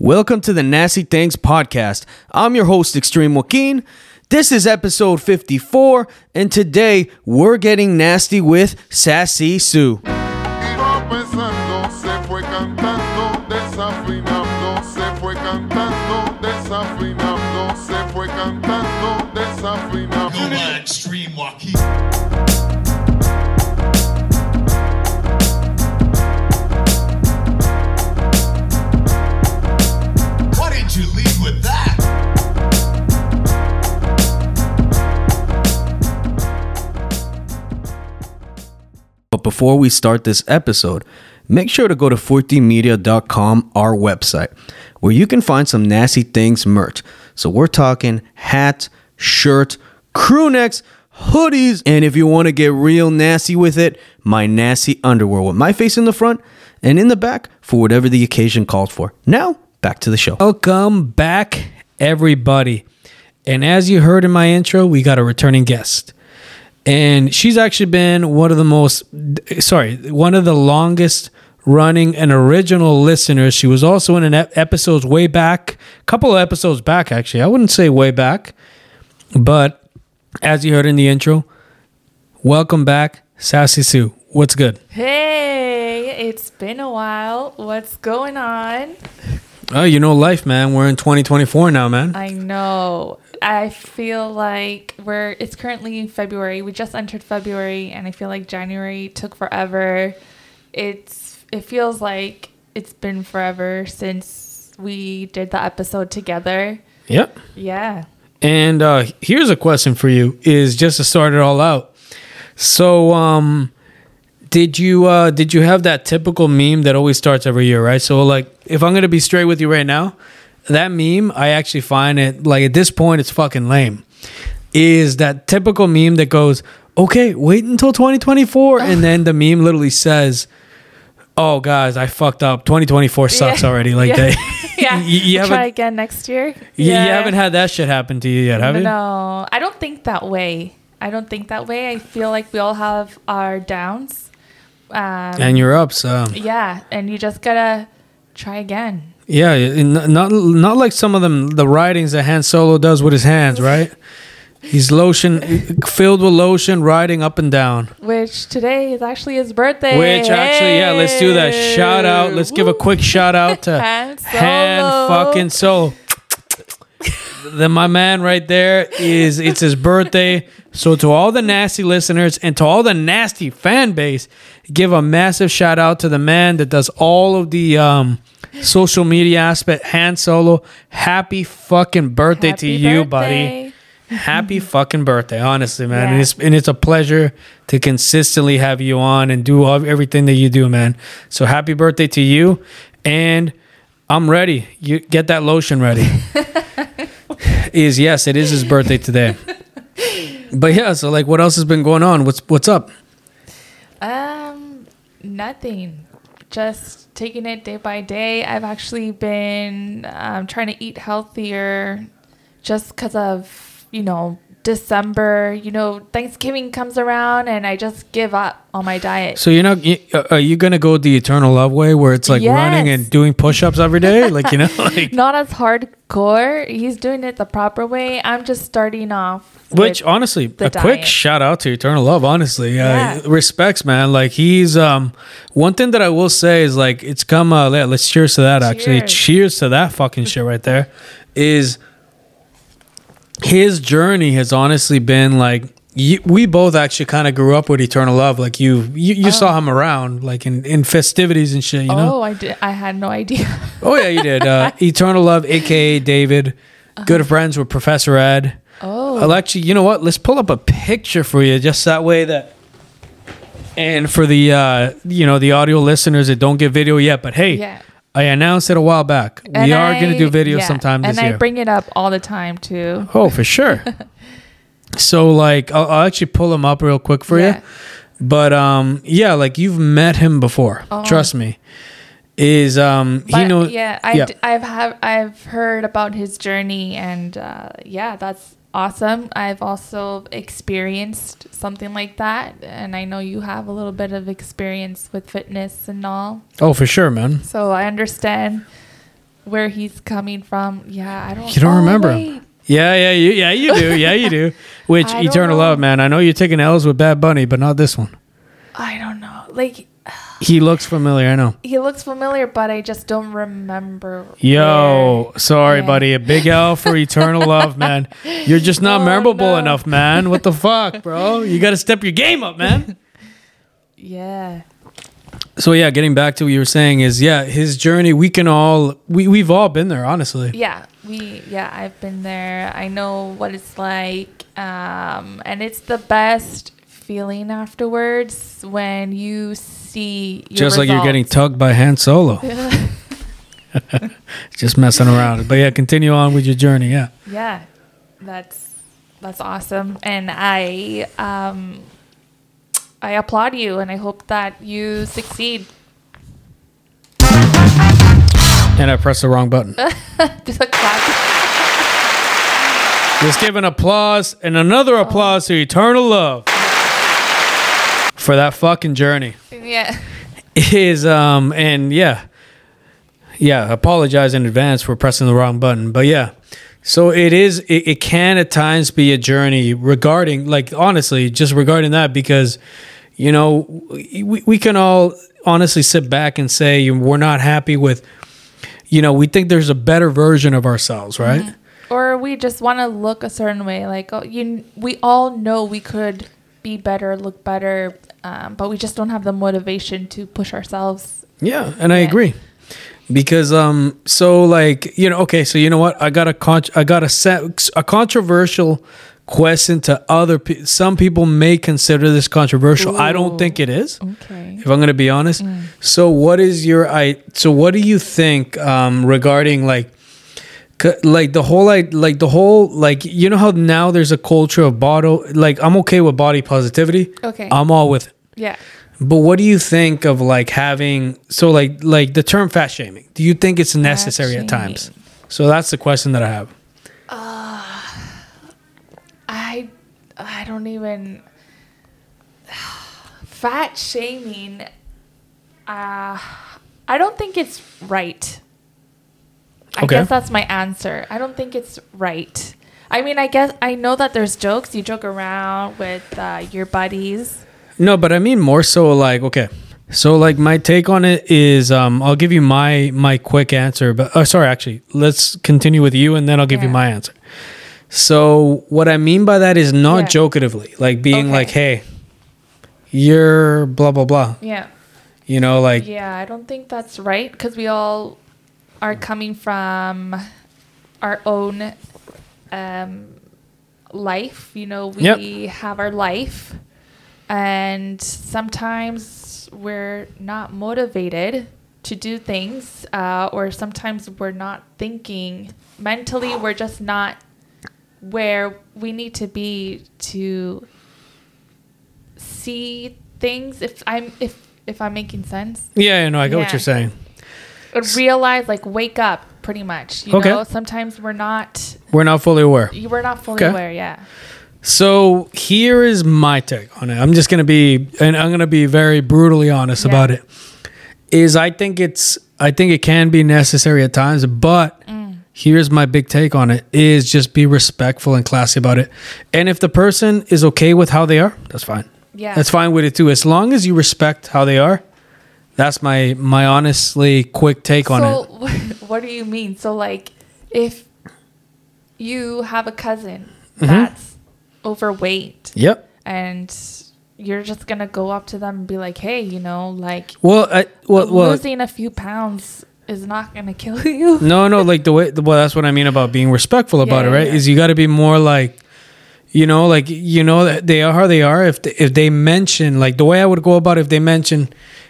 Welcome to the Nasty Things Podcast. I'm your host, Extreme Joaquin. This is episode 54, and today we're getting nasty with Sassy Sue. Iba pensando, But before we start this episode, make sure to go to 14media.com, our website, where you can find some Nasty Things merch. So we're talking hat, shirt, crew necks, hoodies, and if you want to get real nasty with it, my nasty underwear with my face in the front and in the back for whatever the occasion calls for. Now, back to the show. Welcome back, everybody. And as you heard in my intro, we got a returning guest and she's actually been one of the most sorry one of the longest running and original listeners she was also in an ep- episodes way back a couple of episodes back actually i wouldn't say way back but as you heard in the intro welcome back sassy sue what's good Hey, it's been a while. What's going on? oh you know life man we're in 2024 now man I know. I feel like we're it's currently February. We just entered February and I feel like January took forever. It's it feels like it's been forever since we did the episode together. yep Yeah. And uh, here's a question for you: Is just to start it all out. So, um, did you uh, did you have that typical meme that always starts every year, right? So, like, if I'm gonna be straight with you right now, that meme I actually find it like at this point it's fucking lame. Is that typical meme that goes, "Okay, wait until 2024," and then the meme literally says. Oh guys, I fucked up. 2024 sucks Yeah. already. Like Yeah. they, Yeah. you, you Try again next year. you, you haven't had that shit happen to you yet, have you? No, I don't think that way. I don't think that way. I feel like we all have our downs. Um, And you're up, so yeah, and you just gotta try again. Yeah, not not like some of them the writings that Han Solo does with his hands, right? He's lotion filled with lotion, riding up and down. Which today is actually his birthday. Which actually, yeah, let's do that. Shout out. Let's give a quick shout out to Han Han fucking Solo. Then my man right there is it's his birthday. So to all the nasty listeners and to all the nasty fan base, give a massive shout out to the man that does all of the um, social media aspect. Han Solo, happy fucking birthday to Happy you, buddy. Happy fucking birthday, honestly, man. And it's and it's a pleasure to consistently have you on and do all, everything that you do, man. So happy birthday to you, and I'm ready. You get that lotion ready. is yes, it is his birthday today. But yeah, so like, what else has been going on? What's what's up? Um, nothing. Just taking it day by day. I've actually been um, trying to eat healthier, just because of you know December. You know Thanksgiving comes around, and I just give up on my diet. So you're not? uh, Are you gonna go the eternal love way, where it's like running and doing push-ups every day, like you know, like Not as hardcore. He's doing it the proper way. I'm just starting off. Which honestly, a quick shout out to Eternal Love. Honestly, uh, respects, man. Like he's um one thing that I will say is like it's come. Uh, yeah, let's cheers to that. Actually, Cheers. cheers to that fucking shit right there. Is his journey has honestly been like we both actually kind of grew up with Eternal Love. Like you, you, you saw him around like in in festivities and shit. You know. Oh, I did. I had no idea. Oh yeah, you did. Uh, Eternal Love, aka David, good friends with Professor Ed. Oh. Well, actually, you know what? Let's pull up a picture for you, just that way that. And for the uh, you know the audio listeners that don't get video yet, but hey, Yeah. I announced it a while back. we And are going to do video yeah, sometime this and year. And I bring it up all the time too. oh, for sure. so like, I'll, I'll actually pull him up real quick for Yeah. you. But um, yeah, like you've met him before. Oh. Trust me. Is um he But knows? yeah, I yeah. d- I've have I've heard about his journey, and uh, yeah, that's awesome. I've also experienced something like that, and I know you have a little bit of experience with fitness and all, Oh, for sure, man. so I understand where he's coming from. Yeah, I don't. You don't oh, remember wait. him? Yeah, yeah, you, yeah, you do. Yeah, you do. Which Eternal know. Love, man. I know you're taking L's with Bad Bunny, but not this one. I don't know. Like He looks familiar. I know. he looks familiar, but I just don't remember. Yo, where. sorry, Yeah. buddy. A big L for Eternal Love, man. You're just not Oh, memorable no. enough, man. What the fuck, bro? You got to step your game up, man. Yeah. So yeah, getting back to what you were saying is yeah, his journey. We can all we we've all been there, honestly. Yeah, we yeah, I've been there. I know what it's like. Um and it's the best feeling afterwards when you see Just like you're getting tugged by Han Solo. Just messing around. But yeah, continue on with your journey. Yeah. Yeah. That's that's awesome. And I um I applaud you and I hope that you succeed. And I pressed the wrong button. Just a clap. Let's give an applause and another applause to Eternal Love for that fucking journey. Yeah. Is um and yeah. Yeah, apologize in advance for pressing the wrong button. But yeah. So it is it, it can at times be a journey regarding like honestly, just regarding that because you know, we, we can all honestly sit back and say we're not happy with you know, we think there's a better version of ourselves, right? Or we just want to look a certain way. Like, oh, you, we all know we could be better, look better, um, but we just don't have the motivation to push ourselves. Yeah, and I agree. Because um so like, you know, okay, so you know what? I got a con- I got a set a controversial question to other pe- some people may consider this controversial. I don't think it is. Okay. If I'm going to be honest. So what is your I so what do you think um regarding like like the whole like like the whole like you know how now there's a culture of body like I'm okay with body positivity. Okay. I'm all with it. Yeah. But what do you think of like having so like like the term fat shaming? Do you think it's necessary at times? So that's the question that I have. uh, I, I don't even. Fat shaming. Uh, I don't think it's right. I Okay. guess that's my answer. I don't think it's right. I mean, I guess I know that there's jokes. You joke around with uh, your buddies. No, but I mean more so like okay. So like my take on it is um I'll give you my my quick answer, but oh sorry actually, let's continue with you and then I'll give you my answer. So what I mean by that is not Yeah. jokatively, like being Okay. like, "Hey, you're blah blah blah." Yeah. You know, like Yeah, I don't think that's right because we all are coming from our own um, life. You know, we Yep. have our life, and sometimes we're not motivated to do things, uh, or sometimes we're not thinking mentally, we're just not where we need to be to see things if i'm if if i'm making sense yeah, you know, I get what you're saying. Realize like wake up pretty much you Okay. know sometimes we're not We're not fully aware. we're not fully Okay. aware yeah So here is my take on it. I'm just gonna be, and I'm gonna be very brutally honest Yeah. about it. Is I think it's, I think it can be necessary at times, but Mm. here's my big take on it: is just be respectful and classy about it. And if the person is okay with how they are, that's fine. yeah That's fine with it too, as long as you respect how they are. That's my my honestly quick take on it. what do you mean so like if you have a cousin Mm-hmm. that's overweight Yep. and you're just gonna go up to them and be like hey you know like Well, I, well, well, losing a few pounds is not gonna kill you No, no, like the way. Well, that's what I mean about being respectful about Yeah, it, right? yeah. Is you got to be more like, you know, like you know that they are how they are. If they, if they mention like the way I would go about it, if they mention,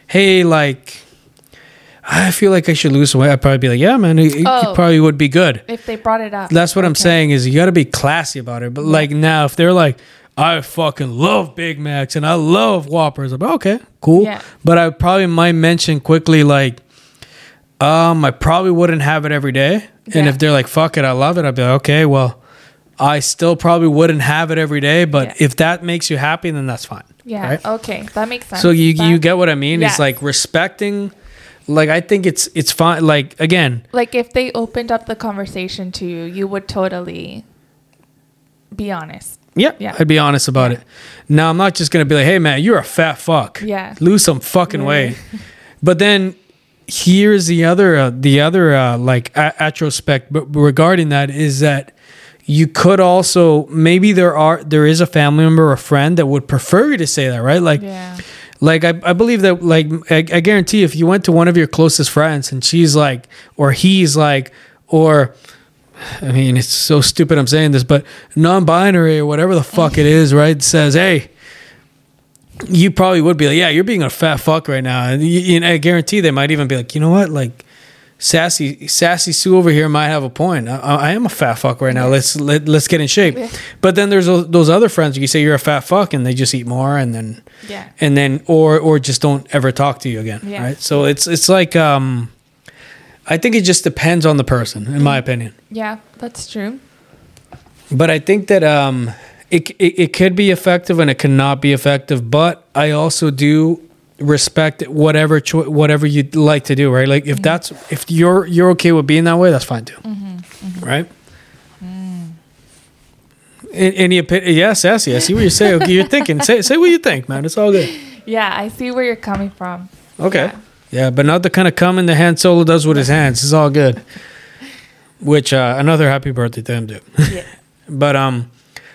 hey, like, I feel like I should lose some weight, I'd probably be like, yeah, man, it, it Oh. probably would be good. if they brought it up That's what I'm saying is you got to be classy about it. But like now, if they're like, I fucking love Big Macs and I love Whoppers, I'm like, okay, cool. Yeah. But I probably might mention quickly like, um, I probably wouldn't have it every day. And Yeah. if they're like, fuck it, I love it, I'd be like, okay, well, I still probably wouldn't have it every day. But Yeah. if that makes you happy, then that's fine. Yeah right? okay that makes sense So you you get what I mean? Yes. It's like respecting like I think it's it's fine. Like again, Like if they opened up the conversation to you, you would totally be honest. yeah, Yeah. I'd be honest about it. Now I'm not just gonna be like, hey man, you're a fat fuck. Yeah. lose some fucking Yeah. weight. But then here's the other uh, the other uh, like a- atrospect but regarding that is that you could also maybe there are there is a family member or a friend that would prefer you to say that right? Like Yeah. like I, I believe that like I, I guarantee if you went to one of your closest friends and she's like or he's like or I mean it's so stupid I'm saying this but non-binary or whatever the fuck it is right says hey you probably would be like yeah you're being a fat fuck right now. And, you, and I guarantee they might even be like you know what? Like sassy sassy Sue over here might have a point. I, I am a fat fuck right now. Let's let, let's get in shape. But then there's those those other friends you say you're a fat fuck and they just eat more and then Yeah. and then or or just don't ever talk to you again Yeah. right? So it's it's like um i think it just depends on the person in my opinion. Yeah, that's true. but i think that um it, it, it could be effective and it cannot be effective but i also do respect whatever cho- whatever you'd like to do right like if that's if you're you're okay with being that way that's fine too right A- Any opinion? Yes, yes, I see what you're saying. Okay, you're thinking. Say, say what you think, man. It's all good. Yeah, I see where you're coming from. Okay. Yeah. Yeah, but not the kind of cum in the hand Solo does with his hands. It's all good. Which uh, another happy birthday to him, dude. Yeah. but um,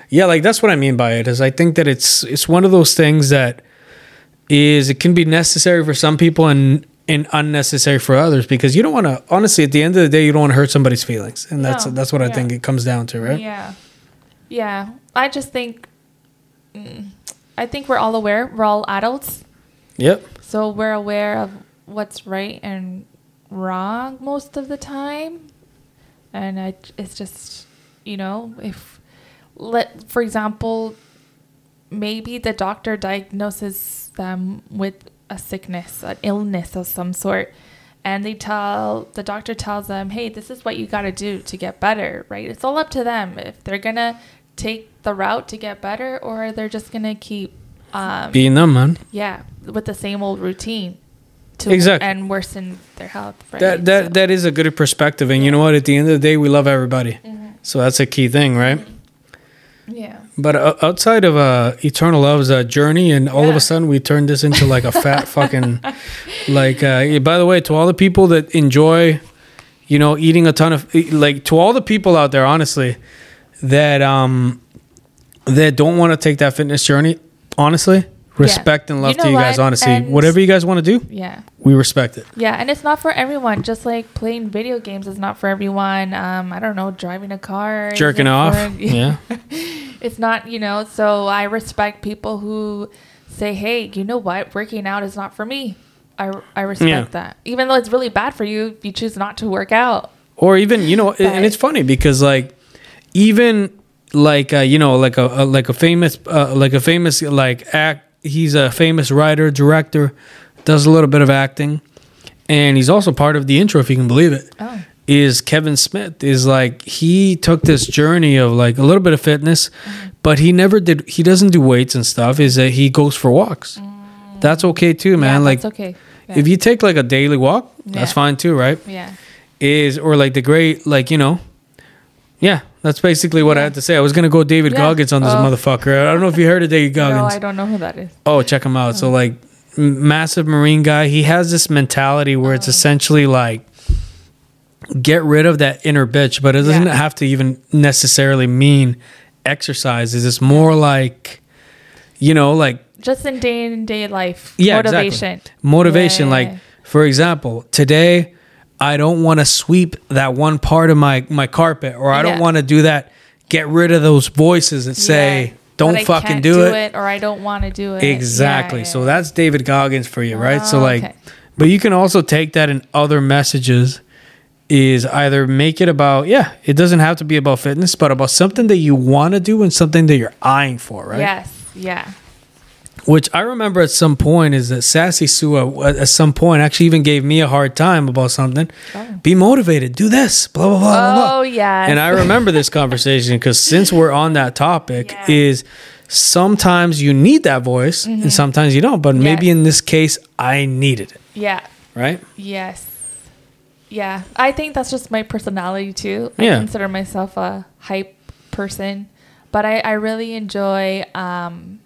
yeah, like that's what I mean by it. Is I think that it's it's one of those things that is it can be necessary for some people and and unnecessary for others because you don't want to. Honestly, at the end of the day, you don't want to hurt somebody's feelings, and that's No, that's what I think it comes down to, right? Yeah. Yeah. I just think mm, I think we're all aware. We're all adults. Yep. So we're aware of what's right and wrong most of the time. And I, it's just, you know, if let for example, maybe the doctor diagnoses them with a sickness, an illness of some sort, and they tell the doctor tells them, "Hey, this is what you got to do to get better." Right? It's all up to them if they're gonna take the route to get better, or they're just gonna keep, um, Being them, man. yeah, with the same old routine, to Exactly. and worsen their health. Right? That that So- that is a good perspective, and you know what? At the end of the day, we love everybody, Mm-hmm. so that's a key thing, right? yeah. But uh, outside of uh, Eternal Love's uh, journey, and all of a sudden we turned this into like a fat fucking, like. Uh, by the way, to all the people that enjoy, you know, eating a ton of, like, to all the people out there, honestly, that um, that don't want to take that fitness journey, honestly, respect and love You know to you guys. what? Honestly, And- whatever you guys want to do, Yeah. we respect it. Yeah, and it's not for everyone. Just like playing video games is not for everyone. Um, I don't know, driving a car, Jerking off, for- yeah. it's not. You know, so I respect people who say, "Hey, you know what? Working out is not for me." I I respect Yeah. that, even though it's really bad for you. You choose not to work out. or even you know and it's funny because like even like uh, you know like a, a like a famous uh, like a famous like act he's a famous writer director does a little bit of acting. And he's also part of the intro if you can believe it Oh. is Kevin Smith is like he took this journey of like a little bit of fitness mm-hmm. but he never did he doesn't do weights and stuff is that he goes for walks. Mm. That's okay too man yeah, like that's okay. Yeah. if you take like a daily walk that's fine too right? Yeah, is or like the great like you know yeah that's basically what i had to say i was gonna go david Yeah. goggins on this Oh. motherfucker i don't know if you heard of david Goggins. no, I don't know who that is. oh check him out so oh. like massive marine guy he has this mentality where Oh. it's essentially like get rid of that inner bitch but it doesn't Yeah. have to even necessarily mean exercises it's more like you know like Just in day in day life, yeah, motivation, Exactly. Motivation. Yeah. Like, for example, today I don't want to sweep that one part of my my carpet, or I don't Yeah. want to do that. Get rid of those voices that say, Yeah. "Don't fucking can't do, it. or I don't want to do it. Exactly. Yeah, So that's David Goggins for you, right? so Oh, like, okay. but you can also take that in other messages. Is either make it about yeah, it doesn't have to be about fitness, but about something that you want to do and something that you're eyeing for, right? Yes. Yeah. Which I remember at some point is that Sassy Sue at at some point actually even gave me a hard time about something. Be motivated, do this, blah blah blah blah. blah. Oh yeah. And I remember this conversation because since we're on that topic, Yeah. is sometimes you need that voice and sometimes you don't. But maybe in this case, I needed it. Yeah. right? Yes. Yeah. I think that's just my personality too. Yeah. I consider myself a hype person, but I, I really enjoy um,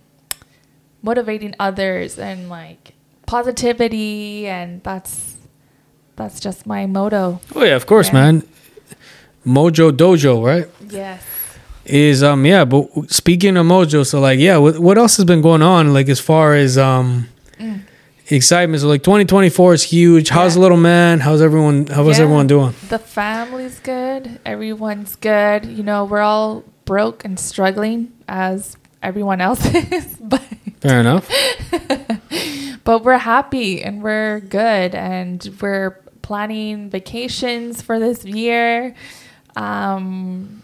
motivating others and like positivity and that's that's just my motto. Oh yeah, of course, Yeah. man. Mojo Dojo, right? Yes. Is um yeah, but speaking of Mojo, so like yeah, what what else has been going on like as far as um excitement? So like 2024 is huge. How's Mm. The little man? How's everyone? How was Yeah. everyone doing? The family's good. Everyone's good. You know, we're all broke and struggling as everyone else is, but Fair enough. but we're happy and we're good and we're planning vacations for this year. Um,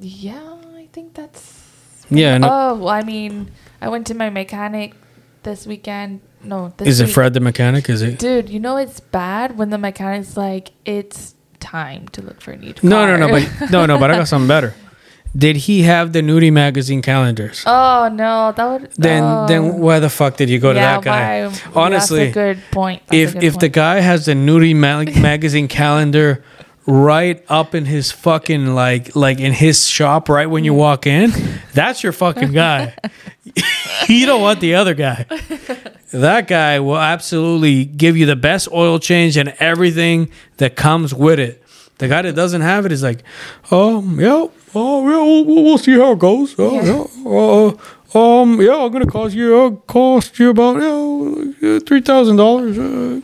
yeah, I think that's. Yeah. No, Oh, well, I mean, I went to my mechanic this weekend. No, this is it. Fred the mechanic? Is it? Dude, you know it's bad when the mechanic's like, it's time to look for a new car. No, no, no, but no, no, but I got something better. Did he have the nudie magazine calendars? oh no, that would. then oh. then why the fuck did you go to Yeah, that guy? why- Honestly, that's a good point. That's if good if the guy has the nudie ma- magazine calendar right up in his fucking like like in his shop right when you walk in, that's your fucking guy. you don't want the other guy. That guy will absolutely give you the best oil change and everything that comes with it. The guy that doesn't have it is like, um, yeah, oh, yeah, we'll, we'll see how it goes. Oh, yeah, uh, um, yeah, I'm gonna cost you, uh, cost you about yeah, three thousand dollars. Uh.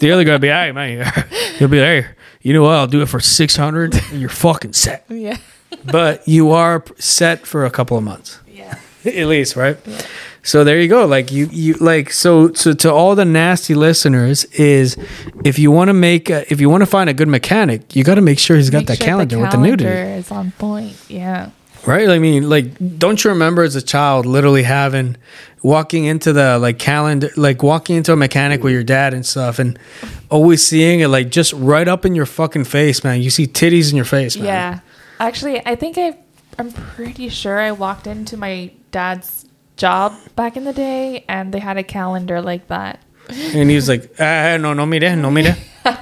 The other guy be, hey man, he'll be hey, you know what? I'll do it for six hundred. and You're fucking set. yeah, But you are set for a couple of months yeah, at least, right? So there you go. Like you, you like so. So to all the nasty listeners is, if you want to make, a, if you want to find a good mechanic, you got to make sure he's got Make that sure calendar with the nudity, calendar is on point. Yeah, right? I mean, like, don't you remember as a child literally having walking into the like calendar, like walking into a mechanic with your dad and stuff, and always seeing it like just right up in your fucking face, man. You see titties in your face, man. yeah. Actually, I think I, I'm pretty sure I walked into my dad's job back in the day, and they had a calendar like that. And he was like, ah, no, no mire, no mire.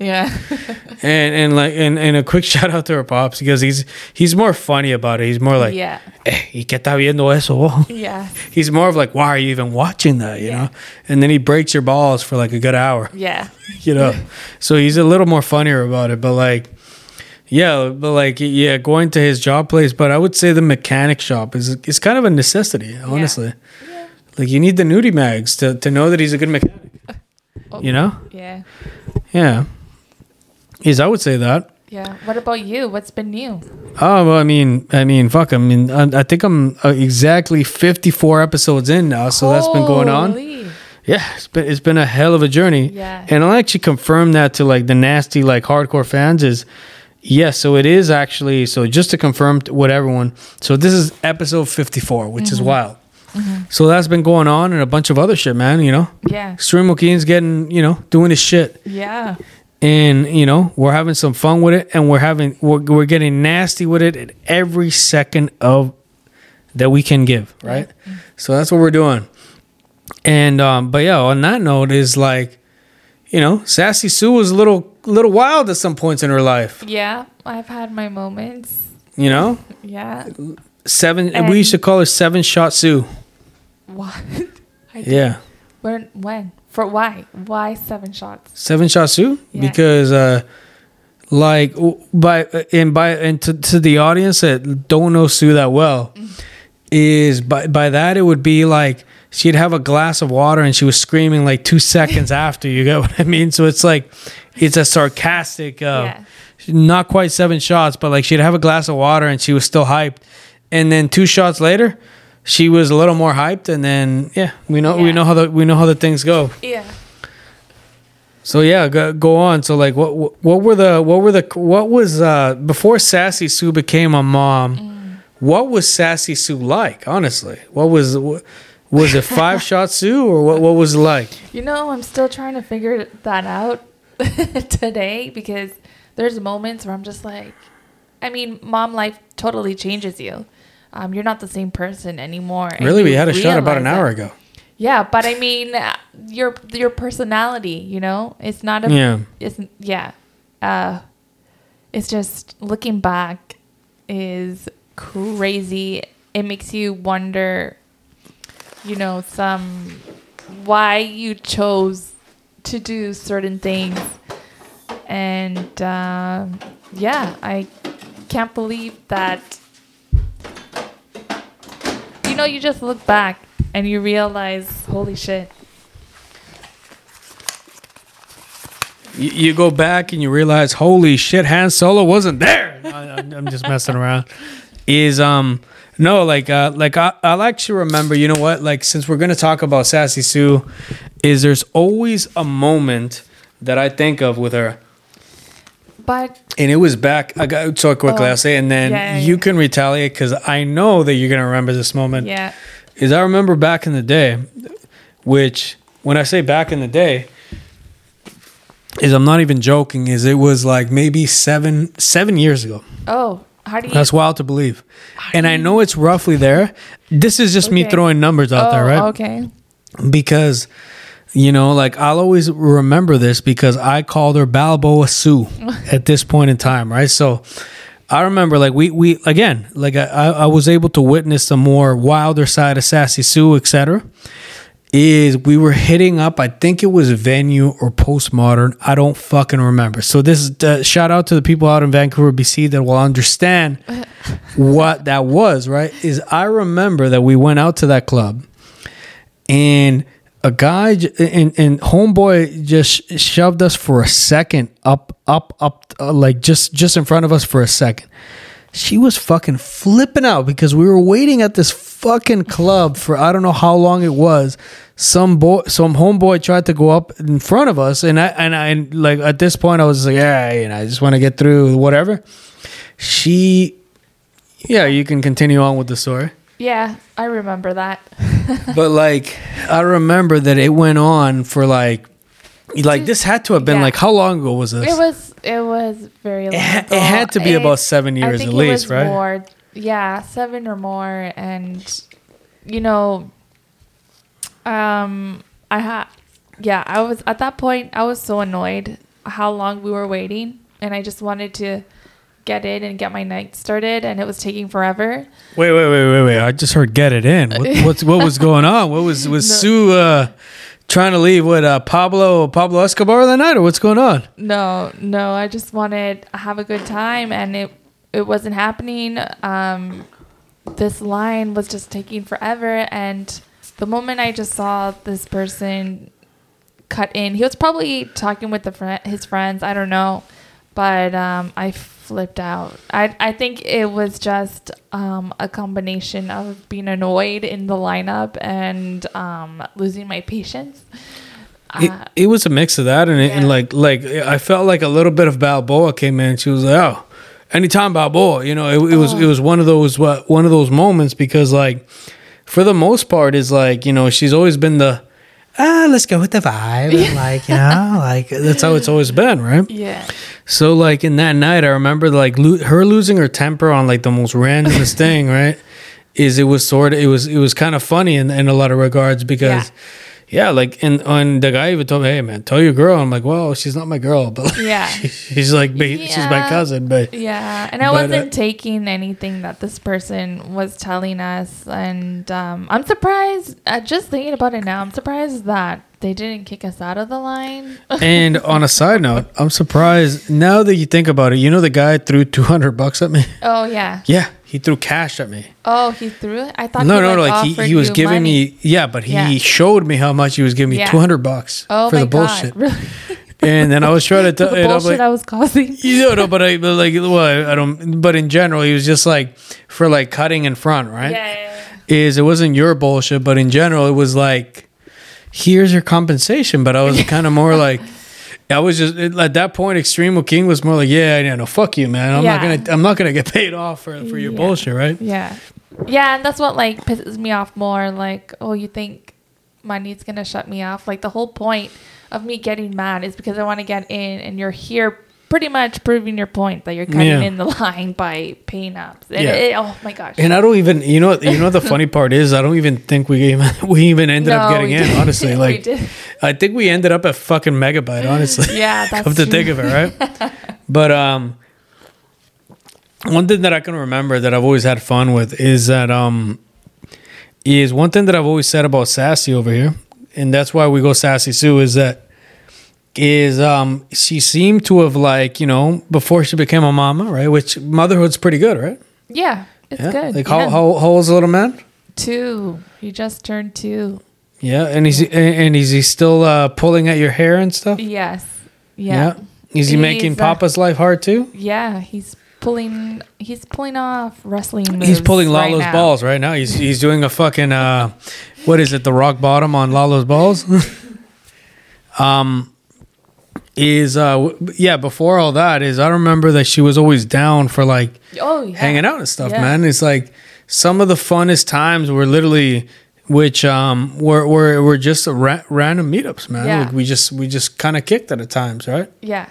Yeah, and and like and, and a quick shout out to our pops because he's he's more funny about it. He's more like, yeah, eh, ¿y qué está viendo eso? yeah, He's more of like, why are you even watching that? You Yeah. know, and then he breaks your balls for like a good hour. yeah. You know, so he's a little more funnier about it. But like, yeah, but like, yeah, going to his job place. But I would say the mechanic shop is is kind of a necessity, honestly. Yeah. Like you need the nudie mags to to know that he's a good mechanic. Oh. You know, Yeah. yeah. Is I would say that. Yeah. What about you? What's been new? Oh, well, I mean, I mean, fuck. I mean, I, I think I'm uh, exactly 54 episodes in now, so that's been going on. Holy. Yeah, it's been it's been a hell of a journey. Yeah. and I'll actually confirm that to like the nasty like hardcore fans is. Yes, so it is actually so just to confirm what everyone. So this is episode 54, which Mm-hmm. is wild. So that's been going on and a bunch of other shit, man. You know, Yeah. Extreme Joaquin's getting you know doing his shit Yeah. and you know we're having some fun with it and we're having we're, we're getting nasty with it at every second of that we can give right so that's what we're doing and um but yeah on that note is like you know sassy sue was a little little wild at some points in her life Yeah. I've had my moments. you know Yeah. seven And- we used to call her seven shot sue What? I yeah When? When? For why? Why seven shots? Seven shot Sue Yeah. because uh like by and by and to, to the audience that don't know Sue that well is by by that it would be like she'd have a glass of water and she was screaming like two seconds after you get what I mean so it's like it's a sarcastic uh Yeah. not quite seven shots but like she'd have a glass of water and she was still hyped and then two shots later she was a little more hyped and then yeah we know we know how the we know how the things go Yeah. so yeah, go, go on. So like, what what- what were the what were the what was uh before Sassy Sue became a mom? What was Sassy Sue like? Honestly, what was what, was it five shot Sue or what what was it like? You know, I'm still trying to figure that out today because there's moments where I'm just like, I mean, mom life totally changes you. Um, you're not the same person anymore. Really, we had a shot about an hour that. ago. Yeah, but I mean, uh, your your personality, you know, it's not a. Yeah. It's yeah. Uh, it's just looking back is crazy. It makes you wonder, you know, some why you chose to do certain things, and uh, yeah, I can't believe that. You know, you just look back and you realize, holy shit. You, you go back and you realize, holy shit, Han Solo wasn't there. I, I'm I'm just messing around. Is um no like uh like I, I'll actually remember. You know what? Like since we're gonna talk about Sassy Sue, is there's always a moment that I think of with her. But And it was back. I got so quickly. Oh, I'll say, and then yeah, yeah, you yeah. can retaliate because I know that you're gonna remember this moment. yeah, Is I remember back in the day, which when I say back in the day, is I'm not even joking. Is it was like maybe seven seven years ago. oh, how do you? That's wild to believe, and I know it's roughly there. This is just me Okay. throwing numbers out oh, there, right? okay. because you know like i'll always remember this because i called her balboa sue at this point in time right so i remember like we we again like i i was able to witness the more wilder side of sassy sue etc is we were hitting up i think it was venue or postmodern. I don't fucking remember. So this is uh, shout out to the people out in vancouver bc that will understand what that was right? Is i remember that we went out to that club and a guy and, and homeboy just shoved us for a second up up up uh, like just just in front of us for a second she was fucking flipping out because we were waiting at this fucking club for I don't know how long it was. Some boy, some homeboy tried to go up in front of us, and I and I and like at this point I was like, yeah, you know, I just want to get through whatever. She, yeah, you can continue on with the story Yeah, I remember that. but like I remember that it went on for like like this had to have been Yeah. like how long ago was this? It was it was very long. It ha- it had to be about seven I years think at it least, was right? More, yeah, seven or more, and you know, um, I had, yeah, I was at that point. I was so annoyed how long we were waiting, and I just wanted to get in and get my night started, and it was taking forever. wait, wait, wait, wait, wait! I just heard "get it in." What, what's what was going on? What was was No. Sue uh, trying to leave with uh, Pablo Pablo Escobar that night, or what's going on? No, no, I just wanted to have a good time and it it wasn't happening. Um this line was just taking forever and the moment I just saw this person cut in, he was probably talking with the friend, his friends, I don't know, but um I flipped out. I I think it was just um a combination of being annoyed in the lineup and um losing my patience. It, Uh, it was a mix of that, and, it, and like like I felt like a little bit of Balboa came in. She was like, "Oh, anytime Balboa," you know. It, it was it was one of those what one of those moments because like for the most part is like you know she's always been the ah let's go with the vibe and like you know like that's how it's always been right. yeah. So like in that night, I remember like lo- her losing her temper on like the most randomest thing, right? Is it was sort of it was it was kind of funny in in a lot of regards because. Yeah. Like and and the guy even told me, "Hey man, tell your girl." I'm like, "Well, she's not my girl, but like, Yeah. she's like, ba- she's my cousin." But Yeah, and I But, wasn't uh, taking anything that this person was telling us, and um, I'm surprised. Uh, just thinking about it now, I'm surprised that they didn't kick us out of the line. and on a side note, I'm surprised now that you think about it. You know, the guy threw 200 bucks at me. oh yeah. Yeah, he threw cash at me. Oh, he threw it. I thought. No, he, no, no. like, Like he, he was giving money. me, yeah, but he Yeah. showed me how much he was giving me Yeah. 200 bucks Oh for the bullshit. god! Really? And then I was trying to tell, the bullshit like, I was causing. you know, no, but I, but like, well, I don't, but in general, he was just like for like cutting in front, right? Yeah, yeah, yeah. Is it wasn't your bullshit, but in general, it was like, here's your compensation. But I was kind of more like, I was just at that point, Extreme King was more like, yeah, yeah, no, fuck you, man. I'm Yeah. not gonna, I'm not gonna get paid off for for your Yeah. bullshit, right? Yeah. Yeah, and that's what like pisses me off more. Like, oh, you think money's gonna shut me off? Like the whole point of me getting mad is because I want to get in, and you're here pretty much proving your point that you're cutting Yeah. in the line by paying up. And Yeah. it- oh my gosh. And I don't even, you know, you know what the funny part is, I don't even think we even we even ended up getting in. Honestly, like. I think we ended up at fucking megabyte. Honestly, Yeah, that's come to think of it, right? but um, one thing that I can remember that I've always had fun with is that um, is one thing that I've always said about Sassy over here, and that's why we go Sassy Sue is that is um she seemed to have like you know before she became a mama right which motherhood's pretty good right Yeah, it's yeah good. like how, yeah. how, how old's the little man two. He just turned two. Yeah, and he's he, and is he still uh, pulling at your hair and stuff? Yes. Yeah. Is he making He's, uh, Papa's life hard too? Yeah, he's pulling. He's pulling off wrestling moves. He's pulling right Lalo's now. balls right now. He's he's doing a fucking uh, what is it? The rock bottom on Lalo's balls. um, is uh yeah. Before all that is I remember that she was always down for like Oh, yeah. hanging out and stuff, Yeah. man. It's like some of the funnest times were literally which um were were, were just ra- random meetups, man. Yeah. Like we just we just kind of kicked it at times, right? Yeah,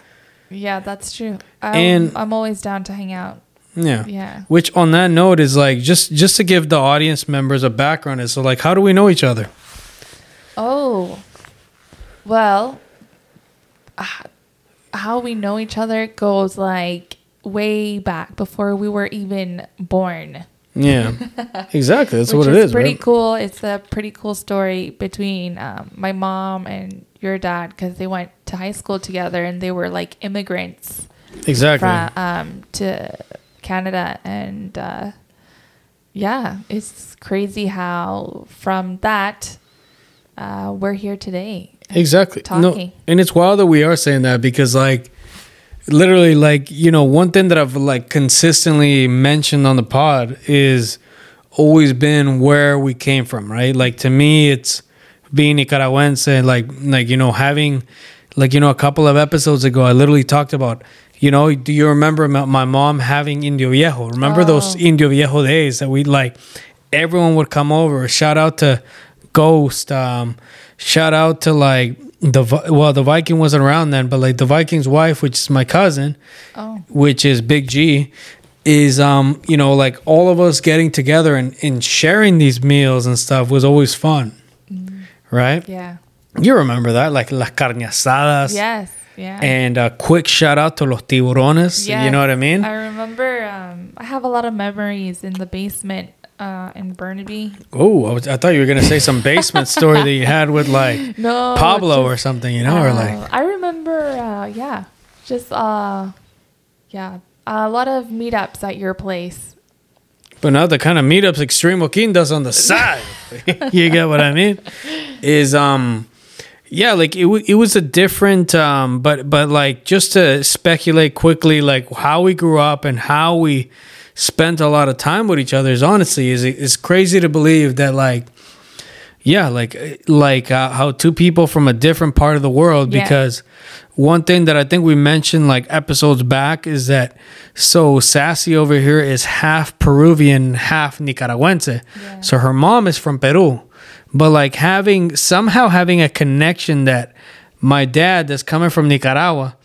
yeah, that's true. I'm, And- I'm always down to hang out. Yeah. Yeah. Which on that note is like just just to give the audience members a background is so like how do we know each other? Oh, well, how we know each other goes like way back before we were even born. Yeah. exactly. That's what it is is. pretty right? cool. It's a pretty cool story between um, my mom and your dad because they went to high school together and they were like immigrants Exactly. from um, to Canada and uh, yeah, it's crazy how from that uh, we're here today. Exactly. No, and it's wild that we are saying that because like literally like you know one thing that I've like consistently mentioned on the pod is always been where we came from, right? Like to me it's being Nicaraguense like like you know having like you know a couple of episodes ago I literally talked about you know do you remember my mom having Indio Viejo? Remember those Oh. Indio Viejo days that we like everyone would come over. Shout out to Ghost. Um, shout out to like the well, the Viking wasn't around then, but like the Viking's wife, which is my cousin, Oh, which is Big G, is um you know like all of us getting together and, and sharing these meals and stuff was always fun, right? yeah. You remember that like las carne asadas. Yes. Yeah. And a quick shout out to los tiburones. You know what I mean? I remember um, I have a lot of memories in the basement uh, in Burnaby. Oh, I, was- I thought you were gonna say some basement story that you had with like No, Pablo or something, you know, or uh, like I remember, uh, yeah, just uh, yeah, a lot of meetups at your place. But now the kind of meetups Extreme Joaquin does on the side, you get what I mean? Is um, yeah, like it, w- it was a different um, but but like just to speculate quickly, like how we grew up and how we spent a lot of time with each other is honestly is it's crazy to believe that like. Yeah, like like uh, how two people from a different part of the world Yeah. because one thing that I think we mentioned like episodes back is that so Sassy over here is half Peruvian, half Nicaraguense. Yeah. So her mom is from Peru. But like having somehow having a connection that my dad that's coming from Nicaragua.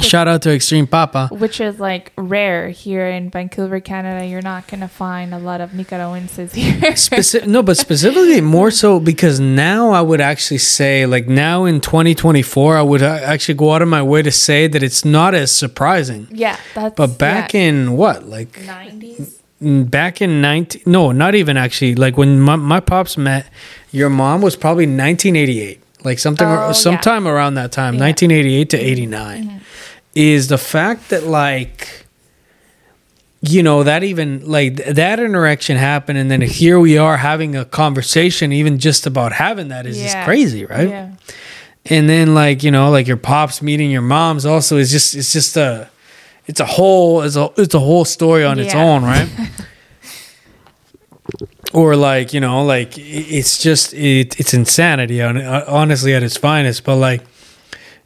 Shout out to Extreme Papa. Which is like rare here in Vancouver, Canada. You're not gonna find a lot of Nicaraguenses here. Speci- no, but specifically more so because now I would actually say, like now in 2024, I would uh, actually go out of my way to say that it's not as surprising. yeah, that's But back in what, like nineties. mm, back in 19, no, not even actually. Like when my, my pops met, your mom was probably 1988, like something, Oh, yeah. sometime around that time, Yeah. 1988 to 89. Is the fact that like you know that even like th- that interaction happened and then here we are having a conversation even just about having that is just crazy right? Yeah. and then like you know like your pops meeting your moms also is just it's just a it's a whole it's a it's a whole story on its own right? Or like you know like it's just it, it's insanity hon- uh, honestly at its finest but like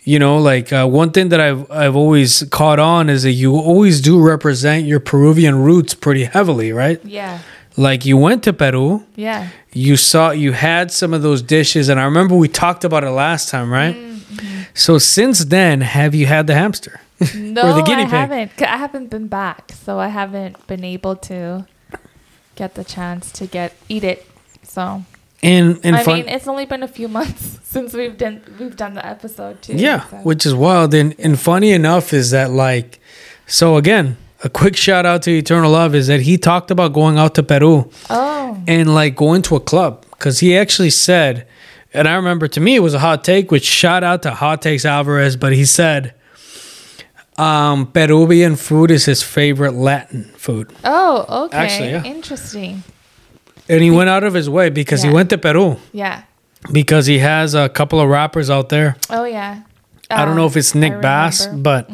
you know like uh, one thing that i've i've always caught on is that you always do represent your peruvian roots pretty heavily right Yeah. like you went to peru Yeah. you saw you had some of those dishes and i remember we talked about it last time right so since then have you had the hamster No, the guinea I pig? haven't. 'Cause I haven't been back, so I haven't been able to get the chance to get eat it. So And and I fun, mean, it's only been a few months since we've done we've done the episode too. yeah, so. which is wild. And and funny enough is that like, so again, a quick shout out to Eternal Love is that he talked about going out to Peru oh, and like going to a club because he actually said, and I remember to me it was a hot take, which shout out to Hot Takes Alvarez, but he said, um, Peruvian food is his favorite Latin food, oh, okay, Actually, yeah. interesting. And he went out of his way because he went to Peru Yeah. because he has a couple of rappers out there. Oh yeah. I don't know if it's Um, Nick Bass, but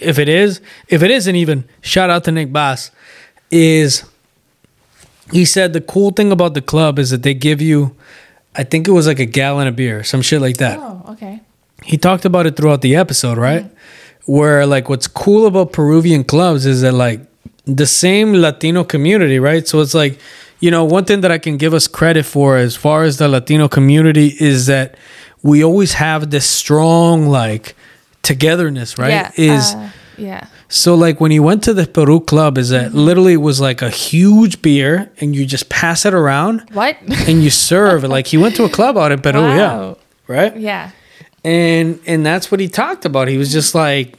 if it is, if it isn't even, shout out to Nick Bass. Is he said the cool thing about the club is that they give you, I think it was like a gallon of beer, some shit like that. Oh, okay. He talked about it throughout the episode, right? Where like what's cool about Peruvian clubs is that like the same Latino community, right? So it's like, you know, one thing that I can give us credit for as far as the Latino community is that we always have this strong like togetherness, right? Yeah. Is uh, yeah. so like when he went to the Peru club is that literally was like a huge beer and you just pass it around What? and you serve like he went to a club out in Peru, yeah. Right? yeah. and and that's what he talked about he was just like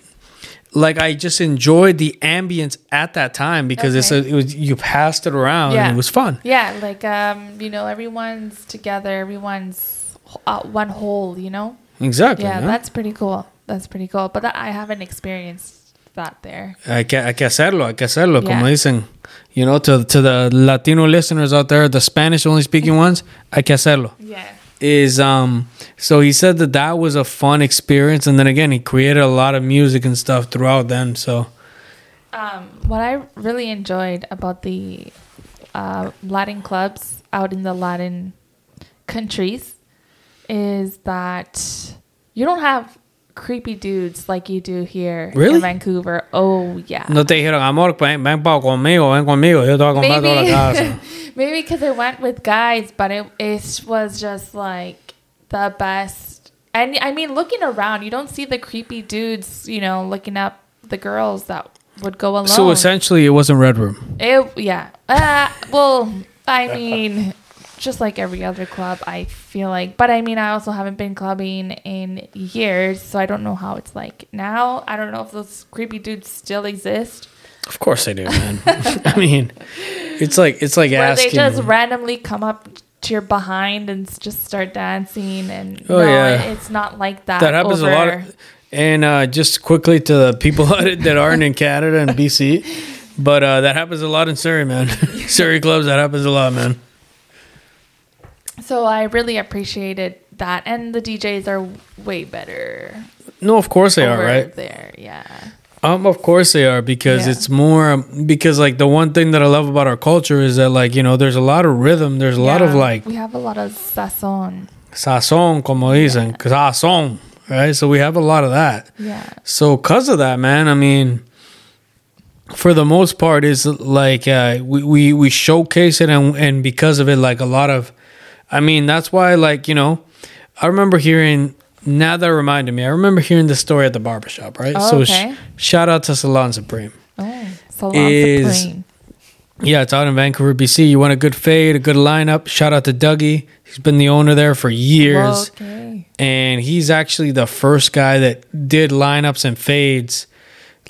like i just enjoyed the ambience at that time because it's a, it was you passed it around Yeah. and it was fun Yeah, like um, you know, everyone's together, everyone's uh, one whole, you know. exactly Yeah, yeah. that's pretty cool. That's pretty cool. But that, I haven't experienced that there. hay que, hay que hacerlo hay que hacerlo como Yeah. dicen you know to, to the latino listeners out there the spanish only speaking ones hay que hacerlo Yeah. Is um so he said that that was a fun experience. And then again he created a lot of music and stuff throughout then so. Um, what I really enjoyed about the uh, Latin clubs out in the Latin countries is that you don't have creepy dudes like you do here Really? in Vancouver. Oh yeah. no te dijeron amor ven, ven pa conmigo ven conmigo yo te voy a comprar toda la casa Maybe because I went with guys, but it, it was just like the best. And I mean, looking around, you don't see the creepy dudes, you know, looking up the girls that would go alone. So essentially, it wasn't Red Room. It, yeah. Uh, well, I mean, just like every other club, I feel like. But I mean, I also haven't been clubbing in years, so I don't know how it's like now. I don't know if those creepy dudes still exist. Of course they do, man. I mean, it's like it's like Where asking. they just randomly come up to your behind and just start dancing. And Oh, no, yeah. it's not like that. that happens a lot. Of, and uh, just quickly to the people that aren't in Canada and BC, but uh, that happens a lot in Surrey, man. Surrey clubs, that happens a lot, man. So I really appreciated that. And the DJs are way better No, of course they are, right? there. Yeah. Um, of course they are because Yeah. it's more because like the one thing that I love about our culture is that like you know there's a lot of rhythm, there's a lot of like we have a lot of sazon. sazon, como dicen, sazon, right? So we have a lot of that. Yeah. So, cause of that, man, I mean, for the most part, is like uh, we, we we showcase it, and and because of it, like a lot of, I mean, that's why, like you know, I remember hearing. Now that reminded me, I remember hearing the story at the barbershop, right? Oh, so, okay. sh- shout out to Salon Supreme. Oh, Salon Is- Supreme. Yeah, it's out in Vancouver, BC. You want a good fade, a good lineup. Shout out to Dougie. He's been the owner there for years. Okay. and he's actually the first guy that did lineups and fades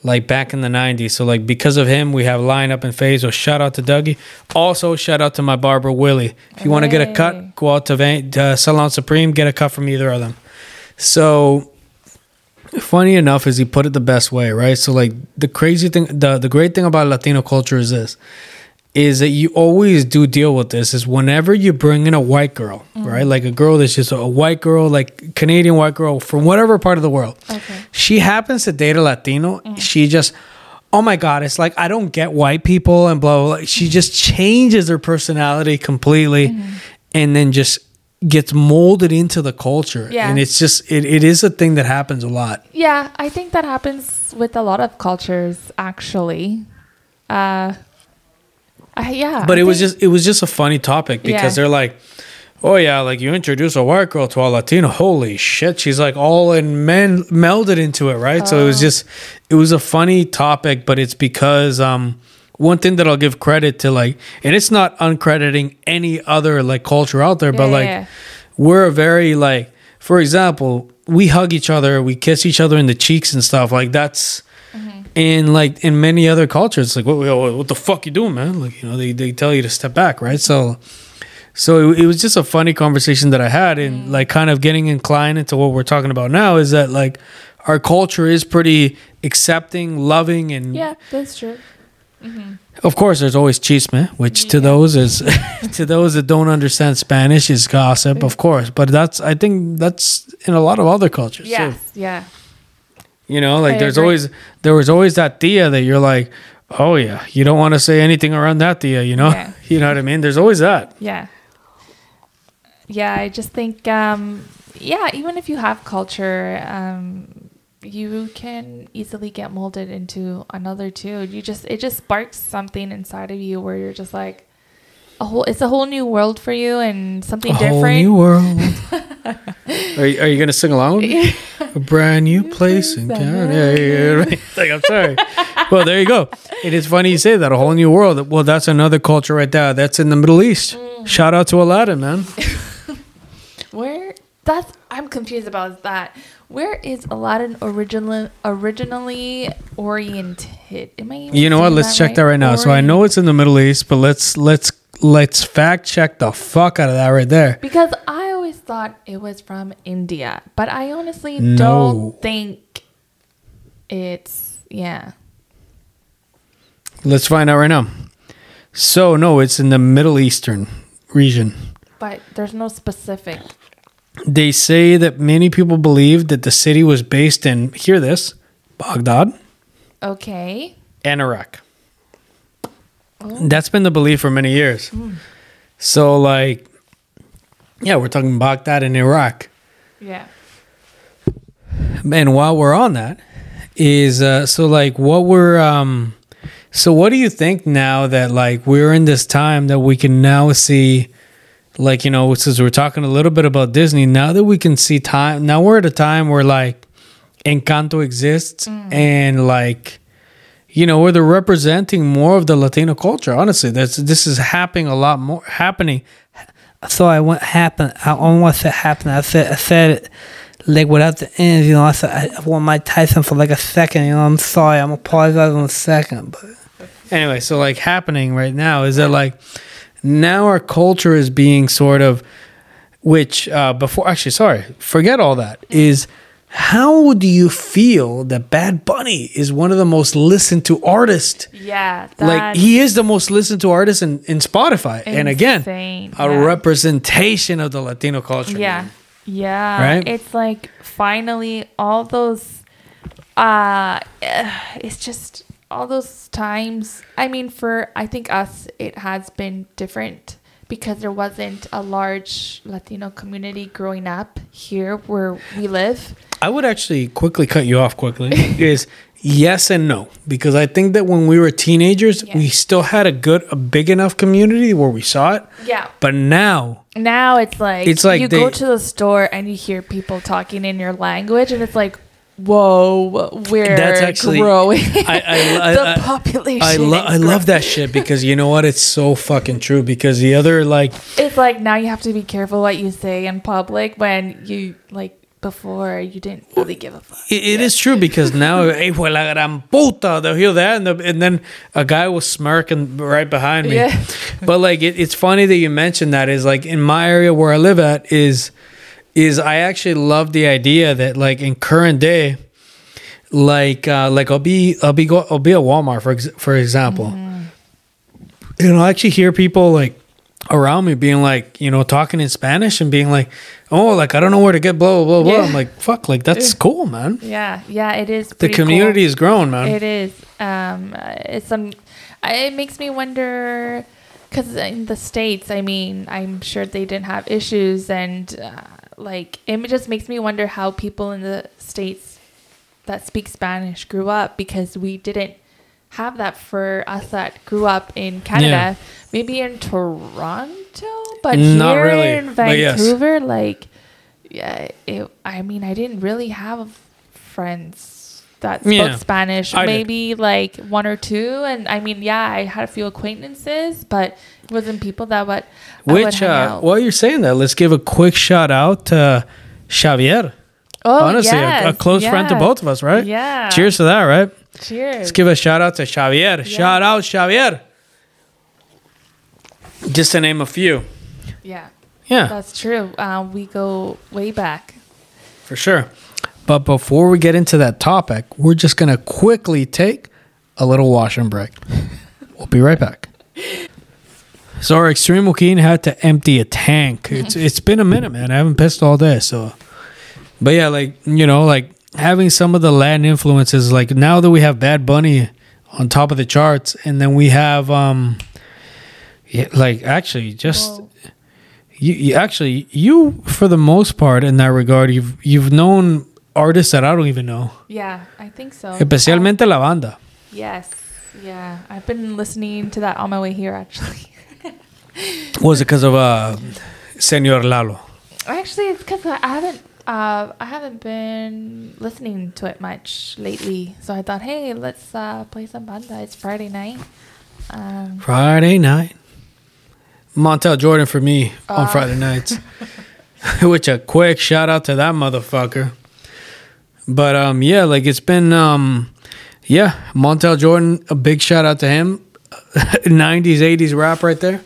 like back in the 90s so like because of him we have lineup and fades so shout out to dougie. Also shout out to my barber willie. If you want to get a cut go out to Van- uh, salon supreme get a cut from either of them. So funny enough is he put it the best way right? So like the crazy thing the, the great thing about latino culture is this is that you always do deal with this is whenever you bring in a white girl, mm-hmm. right? Like a girl that's just a white girl, like Canadian white girl from whatever part of the world. Okay. She happens to date a Latino. Mm-hmm. She just, oh my God, it's like, I don't get white people and blah, blah, blah. She mm-hmm. just changes her personality completely and then just gets molded into the culture. Yeah. And it's just, it, it is a thing that happens a lot. Yeah, I think that happens with a lot of cultures, actually. Uh, Yeah. but I it was just it was just a funny topic because Yeah. they're like oh yeah, like you introduce a white girl to a Latino, holy shit, she's like all in men melded into it, right? So it was just, it was a funny topic, but it's because um, one thing that I'll give credit to like, and it's not uncrediting any other like culture out there, but like yeah. we're a very like, for example, we hug each other, we kiss each other in the cheeks and stuff like that's. In like in many other cultures, like what, what, what the fuck you doing, man? Like you know, they, they tell you to step back, right? So, so it, it was just a funny conversation that I had, and mm. like kind of getting inclined into what we're talking about now is that like our culture is pretty accepting, loving, and Yeah, that's true. Mm-hmm. of course there's always chisme, which to those is to those that don't understand Spanish is gossip, mm. of course. But that's I think that's in a lot of other cultures. too. Yeah. You know, like I there's agree. always there was always that tia that you're like, oh yeah, you don't want to say anything around that tia, you know? Yeah. You know what I mean? There's always that. Yeah. Yeah, I just think um yeah, even if you have culture, um you can easily get molded into another too. You just it just sparks something inside of you where you're just like a whole it's a whole new world for you and something A different. whole new world. are, you, are you gonna sing along with me? A brand new place in Canada. Yeah, yeah, yeah, right. Like I'm sorry. well, there you go. It is funny you say that. A whole new world. Well, that's another culture right there. That's in the Middle East. Mm. Shout out to Aladdin, man. Where that's I'm confused about that. Where is Aladdin originally originally oriented? Am I? You know what? Let's check that right now. So I know it's in the Middle East, but let's let's let's fact check the fuck out of that right there. Because I always thought it was from India, but I honestly No. don't think it's yeah. Let's find out right now. So no, it's in the Middle Eastern region. But there's no specific. They say that many people believe that the city was based in hear this, Baghdad Okay. and Iraq. That's been the belief for many years. So like yeah, we're talking Baghdad and Iraq. Yeah. And while we're on that, is uh, so like what we're um, so what do you think now that like we're in this time that we can now see, like you know, since we're talking a little bit about Disney, now that we can see time, now we're at a time where like Encanto exists and like. You know, where they're representing more of the Latino culture. Honestly, that's this is happening a lot more. Happening. So I want happen. I want to happen. I said. I said it like without the end, you know, I said I want Mike Tyson for like a second, you know, I'm sorry, I'm apologize in a second, but anyway, so like happening right now is that like now our culture is being sort of which uh before actually sorry, forget all that is how do you feel that Bad Bunny is one of the most listened to artists? Yeah. like he is the most listened to artist in, in Spotify. And again, a Yeah. representation of the Latino culture. Yeah. man. Yeah. Right? It's like finally all those uh it's just all those times. I mean for I think us it has been different because there wasn't a large Latino community growing up here where we live. I would actually quickly cut you off quickly. is yes and no because I think that when we were teenagers, Yeah. we still had a good, a big enough community where we saw it. Yeah. But now, Now it's like It's like you they- go to the store and you hear people talking in your language and it's like whoa, we're That's actually- growing. I I, I, the I, population. I, lo- I love that shit because you know what? It's so fucking true. Because the other like It's like now you have to be careful what you say in public when you like before you didn't really give a fuck. It, it is true because now, hey, fue la gran puta, they'll hear that, and, the, and then a guy was smirking right behind me. Yeah. But like, it, it's funny that you mentioned that. Is like in my area where I live at is is I actually love the idea that like in current day, like uh, like I'll be I'll be go I'll be at Walmart for ex- for example, and I'll actually hear people like around me being like, you know, talking in Spanish and being like, oh, like I don't know where to get blah blah blah. blah. Yeah. I'm like, fuck, like that's cool, man. Yeah, yeah, it is. The pretty cool. community is growing man. It is. Um, it's some. It makes me wonder, because in the states, I mean, I'm sure they didn't have issues, and uh, like it just makes me wonder how people in the states that speak Spanish grew up because we didn't have that for us that grew up in Canada. Maybe in Toronto, but Not here really, in but yes. Vancouver, like, yeah, it, I mean, I didn't really have friends that spoke Yeah, Spanish. I did. Maybe like one or two, and I mean, yeah, I had a few acquaintances, but wasn't people that would Which, uh, while you're saying that, let's give a quick shout out to Xavier. oh, Honestly, a- a, yes, close friend to both of us, right? Yeah. Cheers to that, right? Cheers. Let's give a shout out to Xavier. Shout out, Xavier. Just to name a few. yeah, Yeah, that's true. Um, we go way back. for sure. But before we get into that topic, we're just to quickly take a little wash and break. We'll be right back. So our extreme Joaquin had to empty a tank. It's it's been a minute, man. I haven't pissed all day, so. But yeah, like you know, like having some of the Latin influences. Like now that we have Bad Bunny on top of the charts, and then we have um, yeah, like actually just you, you actually you for the most part in that regard, you've you've known artists that I don't even know, yeah, I think so. especialmente la banda. Yes. Yeah. I've been listening to that on my way here actually. Was it because of uh, Senor Lalo? actually it's because I haven't uh I haven't been listening to it much lately. So I thought, hey, let's uh play some banda. It's Friday night. Um Friday night. Montel Jordan for me on Friday nights. Which a quick shout out to that motherfucker. But um yeah, like it's been um yeah, Montel Jordan, a big shout out to him. 90s, 80s rap right there.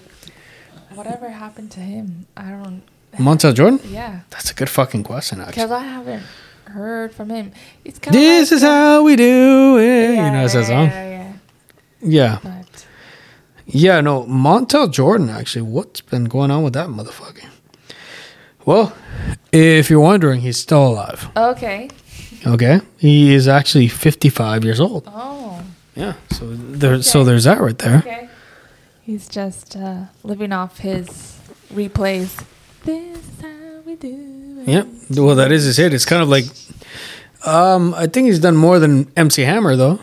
Whatever happened to him? I don't Montel Jordan? yeah. That's a good fucking question, actually. Because I haven't heard from him. It's kind This is how we do it. you know, it's that song. Yeah, yeah. Yeah. Yeah, no, Montel Jordan, actually, what's been going on with that motherfucker? Well, if you're wondering, he's still alive. okay. Okay. He is actually 55 years old. Oh. Yeah. So there, so there's that right there. Okay. He's just uh, living off his replays. This is how we do it. Yep. Well, that is his hit. It's kind of like, um, I think he's done more than MC Hammer, though.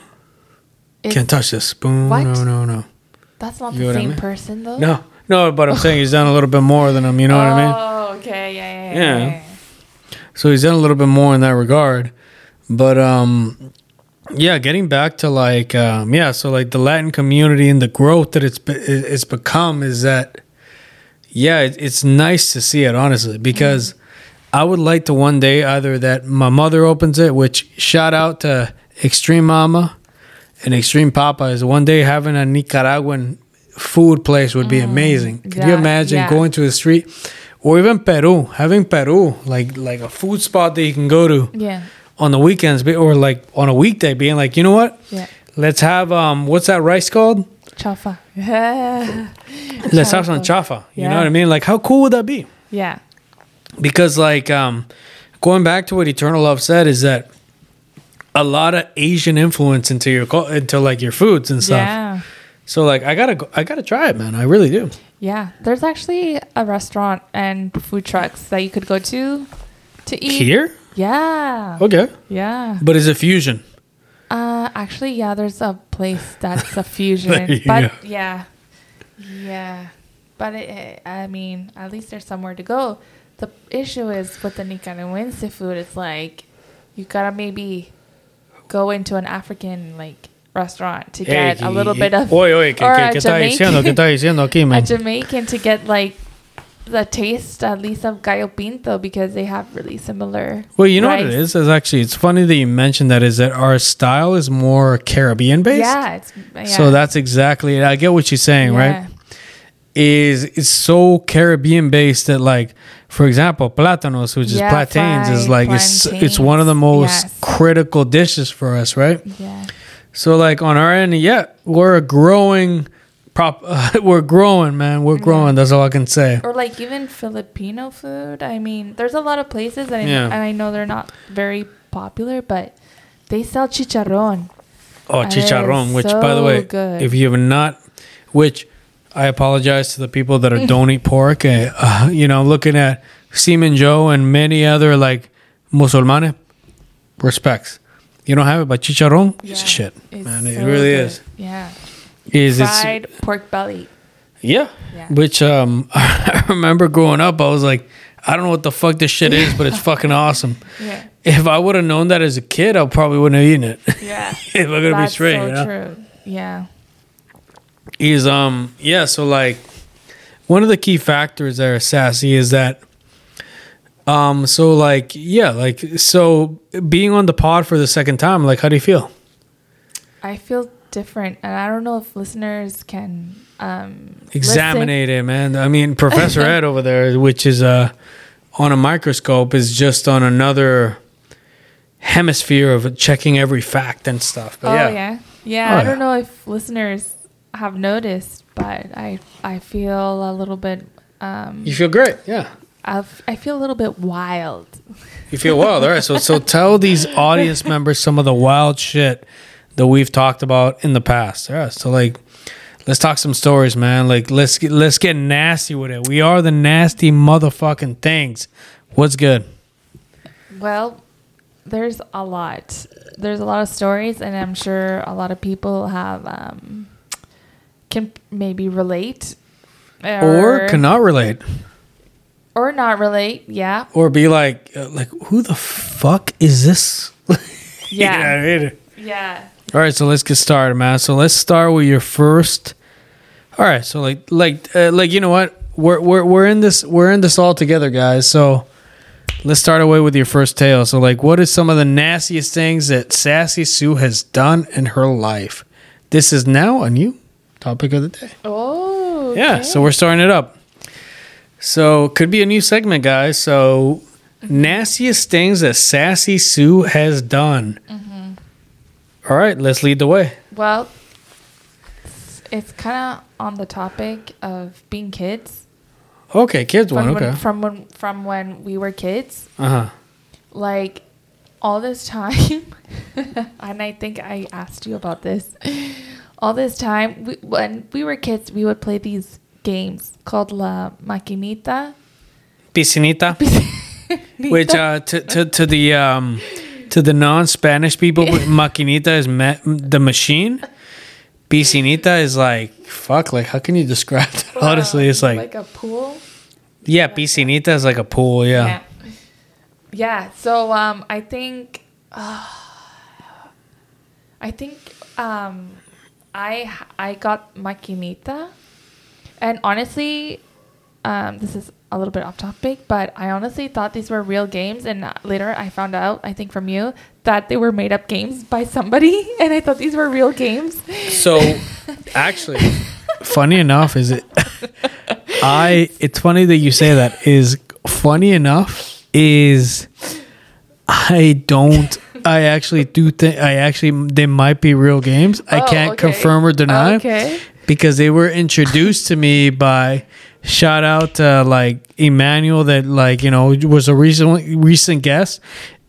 It's- Can't touch this spoon. What? No, no, no. That's not You the what I same mean? person, though. No, no, but I'm saying he's done a little bit more than him. You know what I mean? Oh, okay. Yeah, yeah, Yeah. yeah. yeah. So he's done a little bit more in that regard. But um yeah, getting back to like um yeah, so like the Latin community and the growth that it's be- it's become is that yeah, it, it's nice to see it honestly because I would like to one day either that my mother opens it, which shout out to Extreme Mama and Extreme Papa is one day having a Nicaraguan food place would be amazing. Could you Mm, imagine yeah. going to the street or even Peru, having Peru like like a food spot that you can go to Yeah. On the weekends or like on a weekday being like, you know what? Yeah. Let's have um what's that rice called? Chafa. yeah. Let's have some chafa. You know what I mean? Like how cool would that be? Yeah. because like um going back to what eternal love said is that a lot of asian influence into your into like your foods and stuff Yeah. so like i gotta go, i gotta try it man i really do Yeah. There's actually a restaurant and food trucks that you could go to to eat. here Yeah. okay Yeah. but is it fusion Uh, actually, yeah. There's a place that's a fusion, but go. yeah, yeah. But it, it- I mean, at least there's somewhere to go. The issue is with the Nicaraguense food. It's like you gotta maybe go into an African like restaurant to get a little bit of oye oye ¿qué, or qué, a está diciendo qué Jamaican- está diciendo aquí a Jamaican to get like the taste at least of gallo pinto because they have really similar. well you know what it rice. is is actually it's funny that you mentioned that is that our style is more caribbean based Yeah, it's yeah. so that's exactly it i get what you're saying right Yeah. is is so Caribbean based that like for example platanos which is Yeah, plantains is like it's it's one of the most yes. critical dishes for us right Yeah. so like on our end yeah we're a growing prop we're growing man we're growing that's all I can say or like even Filipino food. I mean, there's a lot of places that I, Yeah. and I know they're not very popular, but they sell chicharrón. oh That chicharrón is which by the way good. if you have not which I apologize to the people that are don't eat pork uh, uh, you know looking at Seaman Joe and many other like musulmanes respects you don't have it but chicharrón it's Yeah, shit It's man it so really good. is Yeah. Is Fried pork belly. Yeah. Yeah. Which um I remember growing up, I was like, I don't know what the fuck this shit is, but it's fucking awesome. Yeah. If I would have known that as a kid, I probably wouldn't have eaten it. Yeah. if I'm gonna be straight, so you know? true. Yeah. He's um yeah, so like one of the key factors there, Sassy, is that um so like yeah, like so being on the pod for the second time, like how do you feel? I feel different, and I don't know if listeners can um, Examine it, man. I mean, Professor Ed over there, which is uh on a microscope, is just on another hemisphere of checking every fact and stuff. But Oh yeah. yeah, yeah. Oh, I don't know if listeners have noticed, but I I feel a little bit. Um, You feel great, yeah. I've, I feel a little bit wild. You feel wild, all right. So so tell these audience members some of the wild shit that we've talked about in the past. Right. So like let's talk some stories, man. Like let's get let's get nasty with it. We are the nasty motherfucking things. What's good? Well, there's a lot. There's a lot of stories, and I'm sure a lot of people have um, can maybe relate, Or cannot relate. or not relate. Yeah, Or be like uh, like who the fuck is this? You know yeah, I mean? yeah. All right, so let's get started, man. So let's start with your first. All right, so like like uh, like you know what? We're we're we're in this we're in this all together, guys. So let's start away with your first tale. So like, what is some of the nastiest things that Sassy Sue has done in her life? This is now a new topic of the day. Oh, Yeah, so we're starting it up. So could be a new segment, guys. So nastiest things that Sassy Sue has done. All right, let's lead the way. Well, it's- it's kind of on the topic of being kids. Okay, kids From one. Okay. when, from when from when we were kids, Uh huh. like all this time, and I think I asked you about this. All this time, we, when we were kids, we would play these games called La Maquinita. Piscinita, which uh, to, to to the um to the non-Spanish people, maquinita is ma- the machine. Piscinita is like fuck. Like, how can you describe that? Honestly, it's like, like a pool. yeah, piscinita is like a pool. Yeah. Yeah. Yeah. So um, I think uh, I think um, I I got maquinita, and honestly, um, this is a little bit off topic, but I honestly thought these were real games, and later I found out, I think from you, that they were made up games by somebody, and I thought these were real games. So, actually, funny enough, is it? I. It's funny that you say that. Is funny enough is I don't. I actually do think I actually they might be real games. I Oh, can't okay. confirm or deny oh, Okay. because they were introduced to me by shout out to like Emmanuel that like you know was a recent recent guest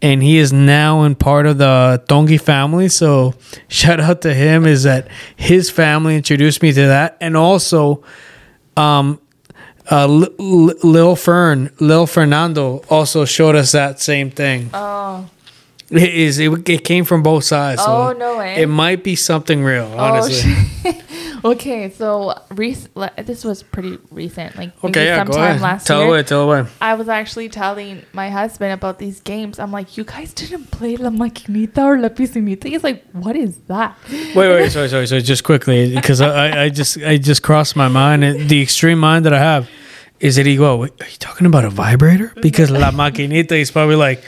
and he is now in part of the Tongi family so shout out to him is that his family introduced me to that and also um uh, L- L- Lil Fern, Lil Fernando also showed us that same thing. Oh. It is it, it came from both sides. so Oh, no way. It might be something real, honestly. Oh, okay, so rec- this was pretty recent, like maybe okay, yeah, go sometime ahead. last tell year. away, tell away. I was actually telling my husband about these games. I'm like, you guys didn't play La Maquinita or La Piscinita. He's like, what is that? Wait, wait, sorry, sorry, sorry. Just quickly, because I, I, just, I just crossed my mind. The extreme mind that I have is that he go, are you talking about a vibrator? Because La Maquinita is probably like,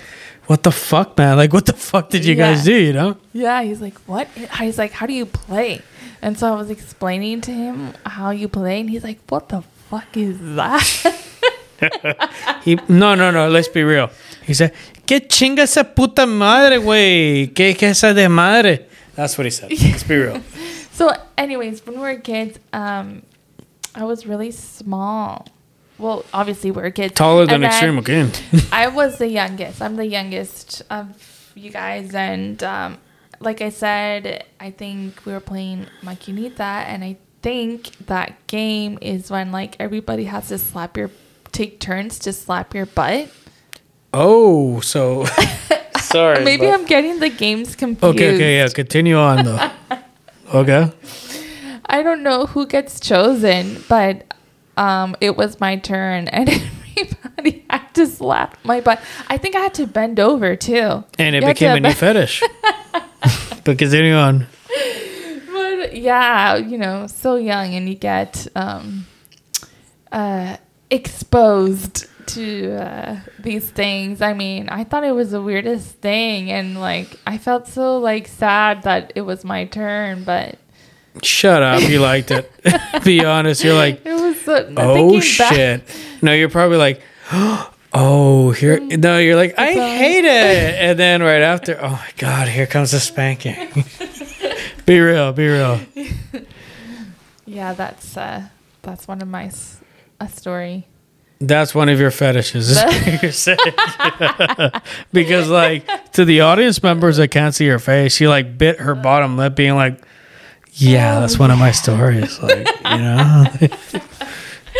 what the fuck, man? Like, what the fuck did you guys do? You know? Yeah, he's like, what? He's like, how do you play? And so I was explaining to him how you play, and he's like, what the fuck is that? He, no, no, no. Let's be real. He said, "Que chinga esa puta madre, güey? Que que esa de madre?" That's what he said. Let's be real. so, anyways, when we were kids, um, I was really small. Well, obviously we were kids. Taller than extreme again. I was the youngest. I'm the youngest of you guys, and um, like I said, I think we were playing Maquinita, and I think that game is when like everybody has to slap your, take turns to slap your butt. Oh, so sorry. Maybe but- I'm getting the games confused. Okay, okay, yeah. Continue on though. Okay. I don't know who gets chosen, but um, it was my turn, and everybody had to slap my butt. I think I had to bend over too. And it You became a new fetish. but continue on. But yeah, you know, so young, and you get um, uh, exposed to uh, these things. I mean, I thought it was the weirdest thing, and like I felt so like sad that it was my turn, but Shut up. You liked it. Be honest. You're like, it was. So, oh thinking back- shit. No, you're probably like, oh, here. No, you're like, I hate it. And then right after, oh my God, here comes the spanking. be real. Be real. Yeah, that's uh, that's one of my s- a story. That's one of your fetishes. Is what you're saying. because like to the audience members that can't see her face, she like bit her bottom lip, being like, "Yeah, that's one of my stories." Like you know.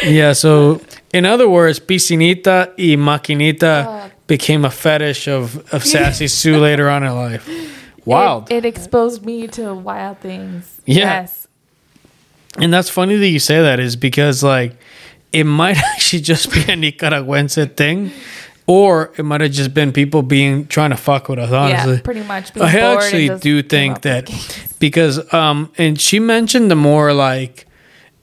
yeah. So in other words, piscinita y maquinita became a fetish of of sassy Sue later on in life. Wild. It, it exposed me to wild things. Yeah. Yes. And that's funny that you say that is because like it might actually just be a Nicaraguense thing, or it might have just been people being trying to fuck with us. Honestly, Yeah, pretty much. I actually do think that because um and she mentioned the more like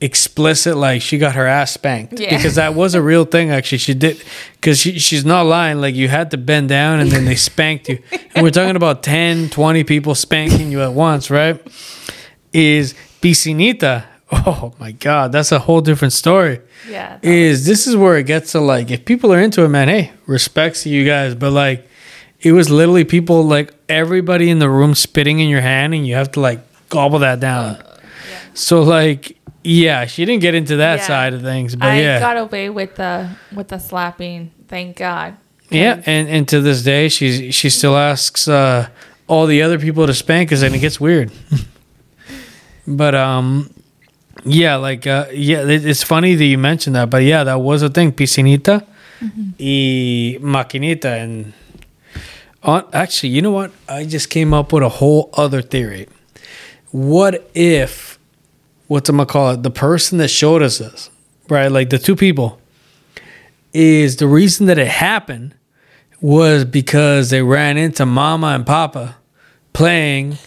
explicit like she got her ass spanked. Yeah. because that was a real thing. Actually she did because she, she's not lying. Like you had to bend down and then they spanked you. And we're talking about 10 20 people spanking you at once right? Is piscinita oh my god that's a whole different story. Yeah. is this is where it gets to like if people are into it man hey respects to you guys. But like it was literally people like everybody in the room spitting in your hand and you have to like gobble that down. Uh, so like yeah she didn't get into that Yeah. side of things but I yeah got away with the with the slapping. Thank God. yeah and and to this day she's she still asks uh all the other people to spank us and it gets weird but um yeah like uh yeah it, it's funny that you mentioned that but yeah that was a thing piscinita y maquinita and on actually you know what i just came up with a whole other theory what if what's i'm gonna call it the person that showed us this right like the two people is the reason that it happened was because they ran into mama and papa playing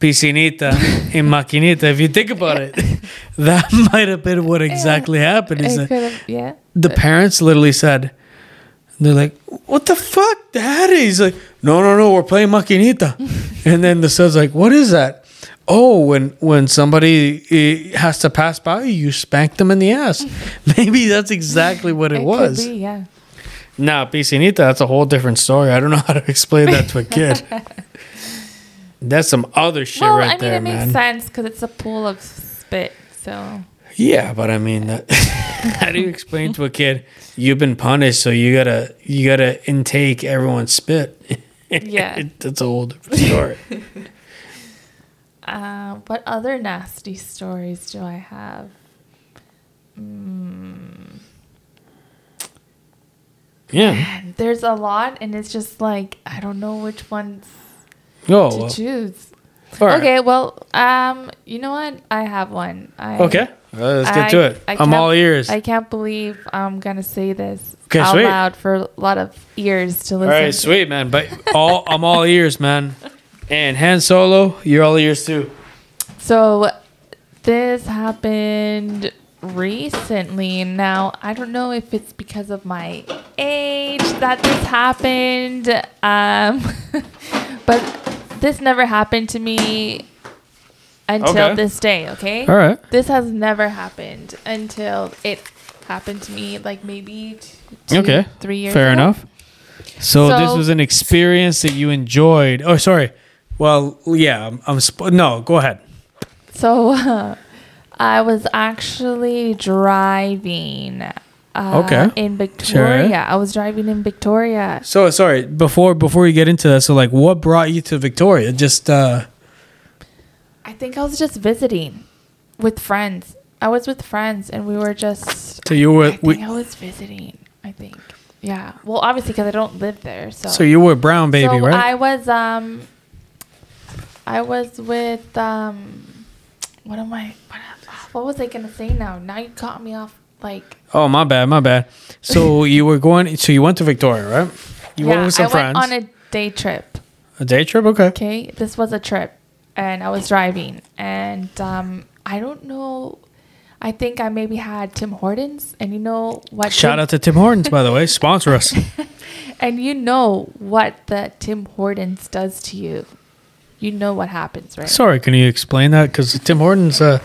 piscinita and maquinita. If you think about it, that might have been what exactly happened. Is that. Yeah. the parents literally said, they're like, what the fuck, daddy? He's like, no, no, no, we're playing maquinita. and then the son's like, what is that? Oh, when when somebody eh, has to pass by you, you spank them in the ass. Maybe that's exactly what it, It was. Could be, yeah. Nah, piscinita, that's a whole different story. I don't know how to explain that to a kid. that's some other shit well, right I mean, there, it makes sense because it's a pool of spit. So Yeah, but I mean, that, how do you explain to a kid you've been punished, so you gotta you gotta intake everyone's spit? Yeah. that's a whole different story. Uh, what other nasty stories do I have? yeah. And there's a lot, and it's just like I don't know which ones Oh, to well, choose. all right. Okay, well, um, you know what? I have one. I, Okay. Uh, let's get I- to it. I I'm all ears. I can't believe I'm gonna say this Okay, out sweet. loud for a lot of ears to listen. right, to. sweet man. But all I'm all ears, man. And Han Solo, you're all ears too. So this happened recently. Now I don't know if it's because of my age that this happened, um, but this never happened to me until Okay. this day. Okay. All right. This has never happened until it happened to me, like maybe two, Okay. three years. Fair ago. enough. So, this was an experience that you enjoyed. Oh, sorry. Well, yeah, I'm, I'm sp- no, go ahead. So uh, I was actually driving. Uh, Okay. In Victoria, I was driving in Victoria. So sorry, before before you get into that, so like what brought you to Victoria? Just uh I think I was just visiting with friends. I was with friends, and we were just. so you were I think we, I was visiting. I think. Yeah. Well, obviously, because I don't live there, so. so you were brown baby, so right? I was um. I was with um. What am I? What, What was I gonna say now? Now you caught me off. Like, Oh, my bad, my bad. So you were going. So you went to Victoria, right? You yeah, went with some I friends. went on a day trip. a day trip. Okay. Okay, this was a trip, and I was driving, and um, I don't know. I think I maybe had Tim Hortons, and you know what? Shout Tim- out to Tim Hortons, by the way. Sponsor us. And you know what the Tim Hortons does to you. You know what happens, right? Sorry, can you explain that? Because Tim Hortons, uh,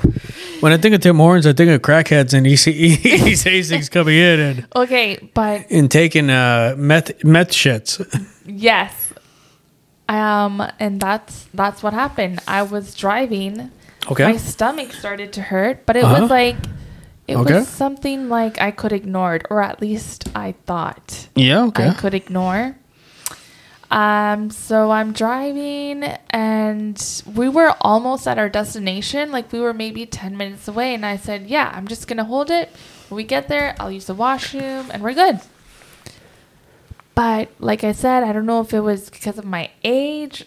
when I think of Tim Hortons, I think of crackheads and East Hastings coming in and, okay, but and taking uh, meth, meth shits. yes, um, and that's that's what happened. I was driving. Okay. My stomach started to hurt, but it Uh-huh. was like it Okay. was something like I could ignore it, or at least I thought. Yeah, okay. I could ignore. Um, so I'm driving and we were almost at our destination. Like we were maybe 10 minutes away. And I said, Yeah, I'm just going to hold it. When we get there, I'll use the washroom and we're good. But like I said, I don't know if it was because of my age.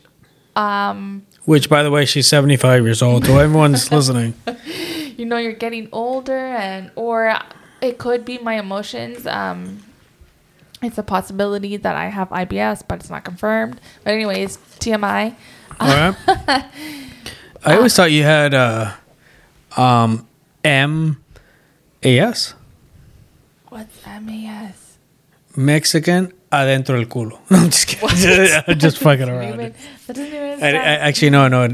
Um, Which, by the way, she's 75 years old. So everyone's listening. you know you're getting older and or it could be my emotions um it's a possibility that i have ibs but it's not confirmed but anyways tmi All right. I always thought you had uh, um, M A S. what's mas Mexican adentro del culo. No, I'm just kidding. I'm just fucking around. Even- that doesn't even I, I, actually, no, no.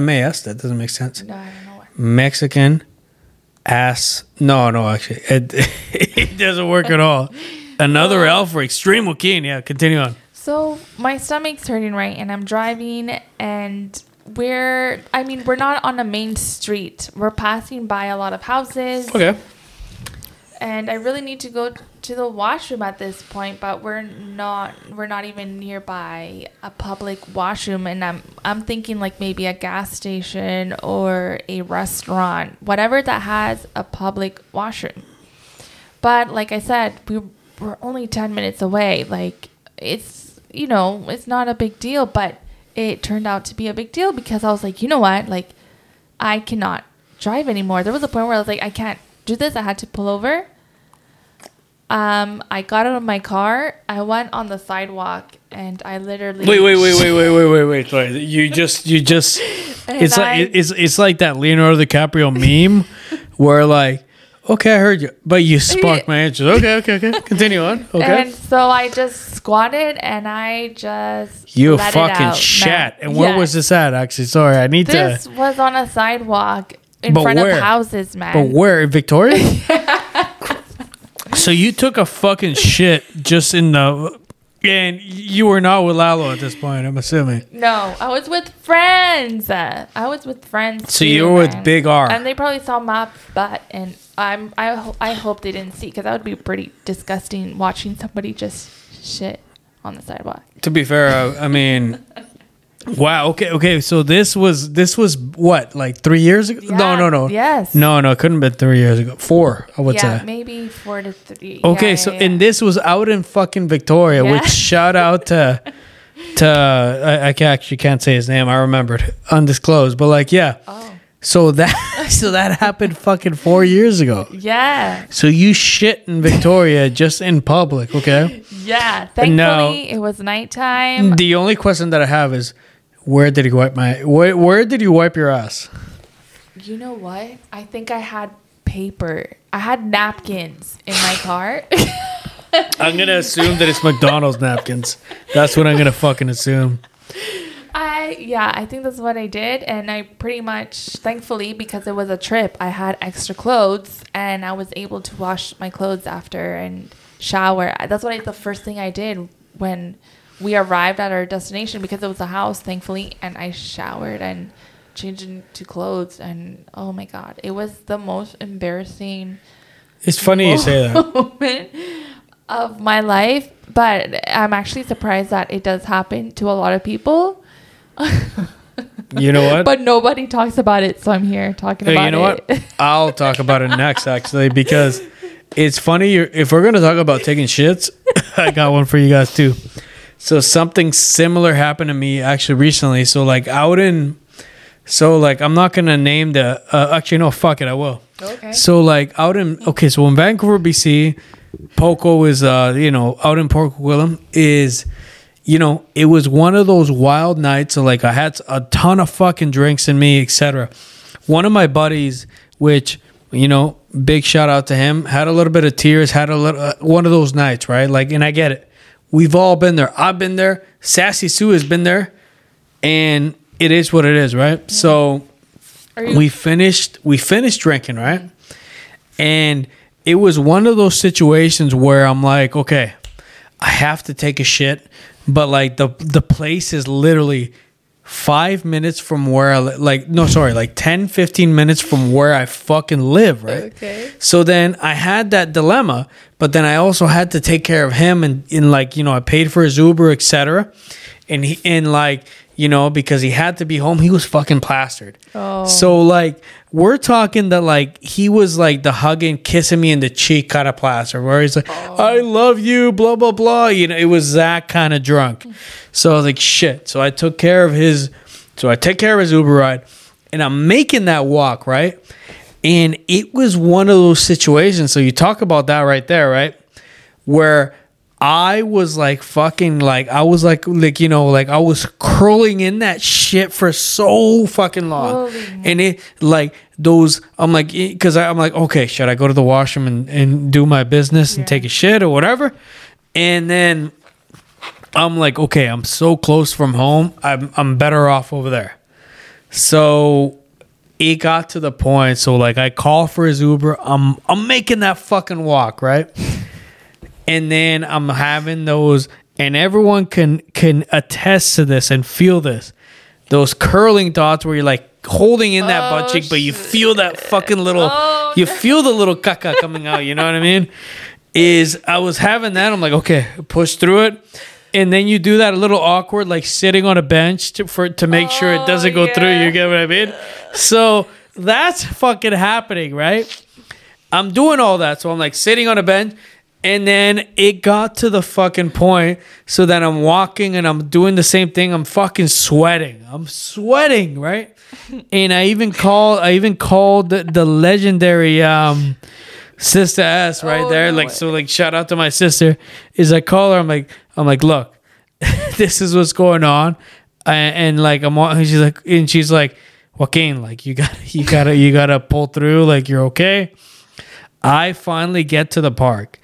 MAS, that doesn't make sense. no i don't know what Mexican ass. No, no, actually, it, it doesn't work at all. Another L for extreme Joaquin. Yeah, continue on. So my stomach's hurting, right? And I'm driving, and we're, I mean, we're not on a main street. We're passing by a lot of houses. Okay. and I really need to go to the washroom at this point, but we're not we're not even nearby a public washroom and I'm I'm thinking like maybe a gas station or a restaurant, whatever that has a public washroom. But like I said, we we're only 10 minutes away. Like it's you know, it's not a big deal, but it turned out to be a big deal because I was like, you know what? Like I cannot drive anymore. There was a point where I was like, I can't do this. I had to pull over. Um, I got out of my car. I went on the sidewalk, and I literally Wait, wait, wait, wait, wait, wait, wait, wait. Sorry, you just, you just. It's I- like it's it's like that Leonardo DiCaprio meme, where like, okay, I heard you, but you sparked my answers. Okay, okay, okay. Continue on. Okay. And so I just squatted and I just you fucking out, shat. And where Yes. was this at? Actually, sorry, I need This to. This was on a sidewalk in But front where? of houses, man. But where in Victoria? so you took a fucking shit just in the, and you were not with Lalo at this point. I'm assuming. No, I was with friends. I was with friends. So too, you were with. Big R. and they probably saw my butt, and I'm I ho- I hope they didn't see because that would be pretty disgusting watching somebody just shit on the sidewalk. To be fair, I, I mean, wow. Okay, okay. So this was this was what like three years ago? no, Yeah, no, no. yes. No, no. It couldn't have been three years ago. Four, I would yeah, say. maybe four to three. Okay, Yeah, so yeah, and this was out in fucking Victoria, which shout out to to I, I actually can't say his name. I remembered undisclosed, but like yeah. Oh. So that so that happened fucking four years ago. Yeah, So you shit in Victoria just in public, okay? yeah. Thankfully, No. it was nighttime. The only question that I have is, where did you wipe my? Where, where did you wipe your ass? You know what? I think I had paper. I had napkins in my car. I'm gonna assume that it's McDonald's napkins. That's what I'm gonna fucking assume. I yeah, I think that's what I did, and I pretty much, thankfully, because it was a trip, I had extra clothes, and I was able to wash my clothes after and shower. That's what I, the first thing I did when we arrived at our destination because it was a house, thankfully, and I showered and changed into clothes, and oh my god, it was the most embarrassing It's funny you say that. moment of my life, but I'm actually surprised that it does happen to a lot of people. You know what? But nobody talks about it, so I'm here talking Hey, about it. you know it. what? I'll talk about it next, actually, because it's funny. you're- If we're gonna talk about taking shits, I got one for you guys too. So something similar happened to me actually recently. So like out in, So like I'm not gonna name the. Uh, actually, no, fuck it, I will. Okay. So like out in okay, so in Vancouver, BC, Poco is uh you know out in Port Coquitlam is, you know it was one of those wild nights. So like I had a ton of fucking drinks in me, etc. One of my buddies, which you know, big shout out to him, had a little bit of tears, had a little uh, one of those nights, right? Like, and I get it. We've all been there. I've been there. Sassy Sue has been there, and it is what it is, right? So you, we finished we finished drinking right and it was one of those situations where i'm like okay i have to take a shit but like the the place is literally five minutes from where i li- like no sorry like 10 15 minutes from where i fucking live right Okay. so then i had that dilemma but then i also had to take care of him and in like you know i paid for his uber etc and he and like you know because he had to be home he was fucking plastered Oh. so like we're talking that like he was like the hugging, kissing me in the cheek kind of plaster, where he's like, oh. "I love you," blah blah blah. You know, it was that kind of drunk. So I was like, "Shit!" So I took care of his. So I take care of his Uber ride, and I'm making that walk right, and it was one of those situations. So you talk about that right there, right, where I was like fucking like I was like like you know like I was curling in that shit for so fucking long, Holy and it like those I'm like because I'm like okay should I go to the washroom and and do my business and take a shit or whatever, and then I'm like okay I'm so close from home I'm I'm better off over there, so it got to the point so like I call for his Uber I'm I'm making that fucking walk right and then I'm having those, and everyone can can attest to this and feel this. Those curling thoughts where you're like holding in that butt Oh, cheek, but you oh, feel that fucking little, Oh, you feel the little caca coming out. You know what I mean? Is I was having that. I'm like, okay, push through it. And then you do that a little awkward, like sitting on a bench to, for to make sure it doesn't go oh, through. You get what I mean? So that's fucking happening, right? I'm doing all that. So I'm like sitting on a bench. And then it got to the fucking point so that I'm walking and I'm doing the same thing. I'm fucking sweating. I'm sweating, right? and I even called I even called the, the legendary um sister S right Oh, there. no Like way. so like shout out to my sister. Is I call her, I'm like, I'm like, look, this is what's going on. And, and like I'm wa- she's like and she's like, Joaquin, like you gotta you gotta you gotta pull through, like you're okay. I finally get to the park.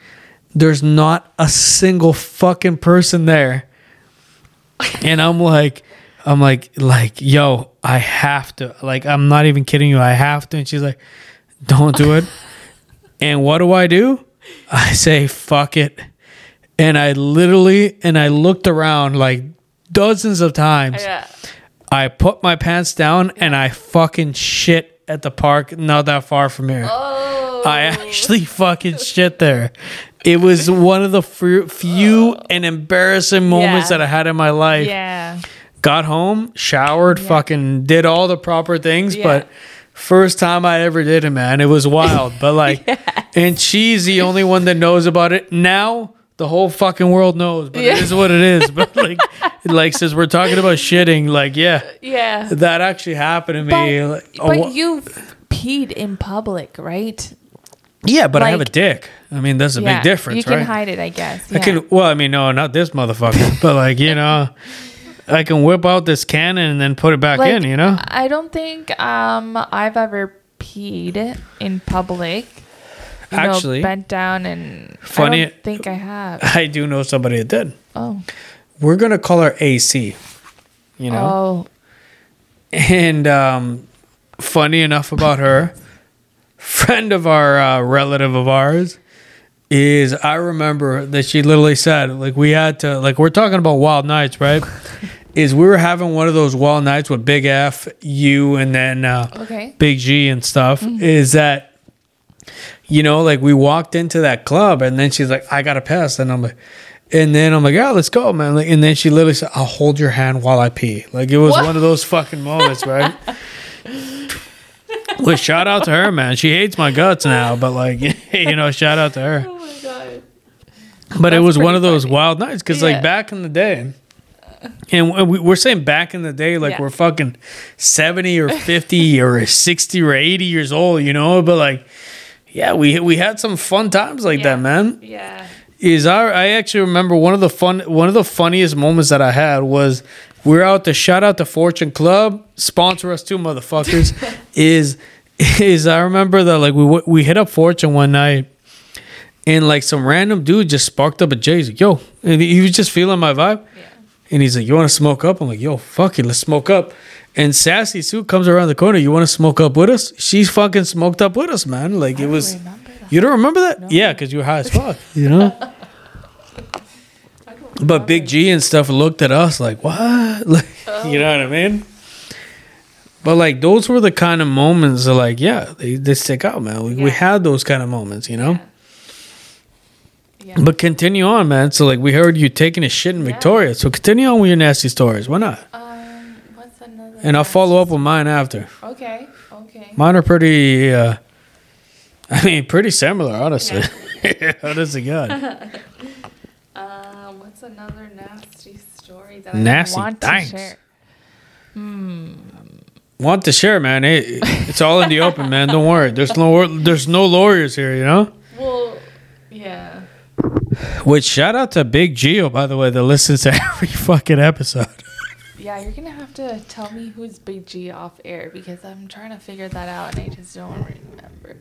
There's not a single fucking person there. And I'm like, I'm like, like, yo, I have to. Like, I'm not even kidding you. I have to. And she's like, don't do it. and what do I do? I say, fuck it. And I literally, and I looked around like dozens of times. Yeah. I put my pants down and I fucking shit at the park not that far from here. Oh. I actually fucking shit there. It was one of the few, few and embarrassing moments Yeah. that I had in my life. Yeah. Got home, showered, fucking did all the proper things, Yeah. but first time I ever did it, man, it was wild. But like, and she's the only one that knows about it now. The whole fucking world knows, but Yeah. it is what it is. But like, like since we're talking about shitting, like, yeah, Yeah. that actually happened to But, me. like, a but you've peed in public, right? Yeah, but I have a dick. I mean, that's a yeah. big difference, You can right? hide it, I guess. I can. Well, I mean, no, not this motherfucker, but like you know, I can whip out this cannon and then put it back Like, in. You know, I don't think um I've ever peed in public. You Actually, know, bent down and funny- I don't think I have. I do know somebody that did. Oh, We're gonna call her AC. You know, oh, and um, funny enough about her, friend of our uh, relative of ours. Is I remember that she literally said, like, we had to, like, we're talking about wild nights, right? is we were having one of those wild nights with Big F, you, and then uh, okay. Big G and stuff is that you know like we walked into that club and then she's like I got to piss and I'm like and then I'm like yeah let's go man like, and then she literally said I'll hold your hand while I pee like it was What? one of those fucking moments right well shout out to her man she hates my guts now but like you know shout out to her Oh my god. but it was one of those funny. wild nights because Yeah. like back in the day And we- we're saying back in the day, like Yeah. we're fucking 70 or 50 or 60 or 80 years old, you know? But like, yeah, we we had some fun times like Yeah. that, man. Yeah. Is our I actually remember one of the fun one of the funniest moments that I had was we're out to shout out to Fortune Club, sponsor us too, motherfuckers. is is I remember that like we we hit up Fortune one night and like some random dude just sparked up a J. He's like, yo, and he was just feeling my vibe. Yeah. And he's like, You want to smoke up? I'm like, Yo, fuck it, let's smoke up. And Sassy Sue comes around the corner. You want to smoke up with us? She's fucking smoked up with us, man. Like it was. You don't remember that? Yeah, because you were high as fuck. You know. but Big G and stuff looked at us like, what? Like, you know what I mean? But like those were the kind of moments that like, yeah, they, they stick out, man. We, we had those kind of moments, you know. Yeah. But continue on, man. So like we heard you taking a shit in Yeah. Victoria. So continue on with your nasty stories. Why not? Um, what's another? And I'll follow up with mine after. Okay. Okay. Mine are pretty. uh I mean, pretty similar, honestly. honestly, God. Um, what's another nasty story that Nasty, I want thanks. to share? Want to share, man? It, it's all in the open, man. Don't worry. There's no there's no lawyers here, you know. Well, yeah. Which shout out to Big Geo, by the way, that listens to every fucking episode. Yeah, you're gonna have to tell me who's Big G off air because I'm trying to figure that out and I just don't remember.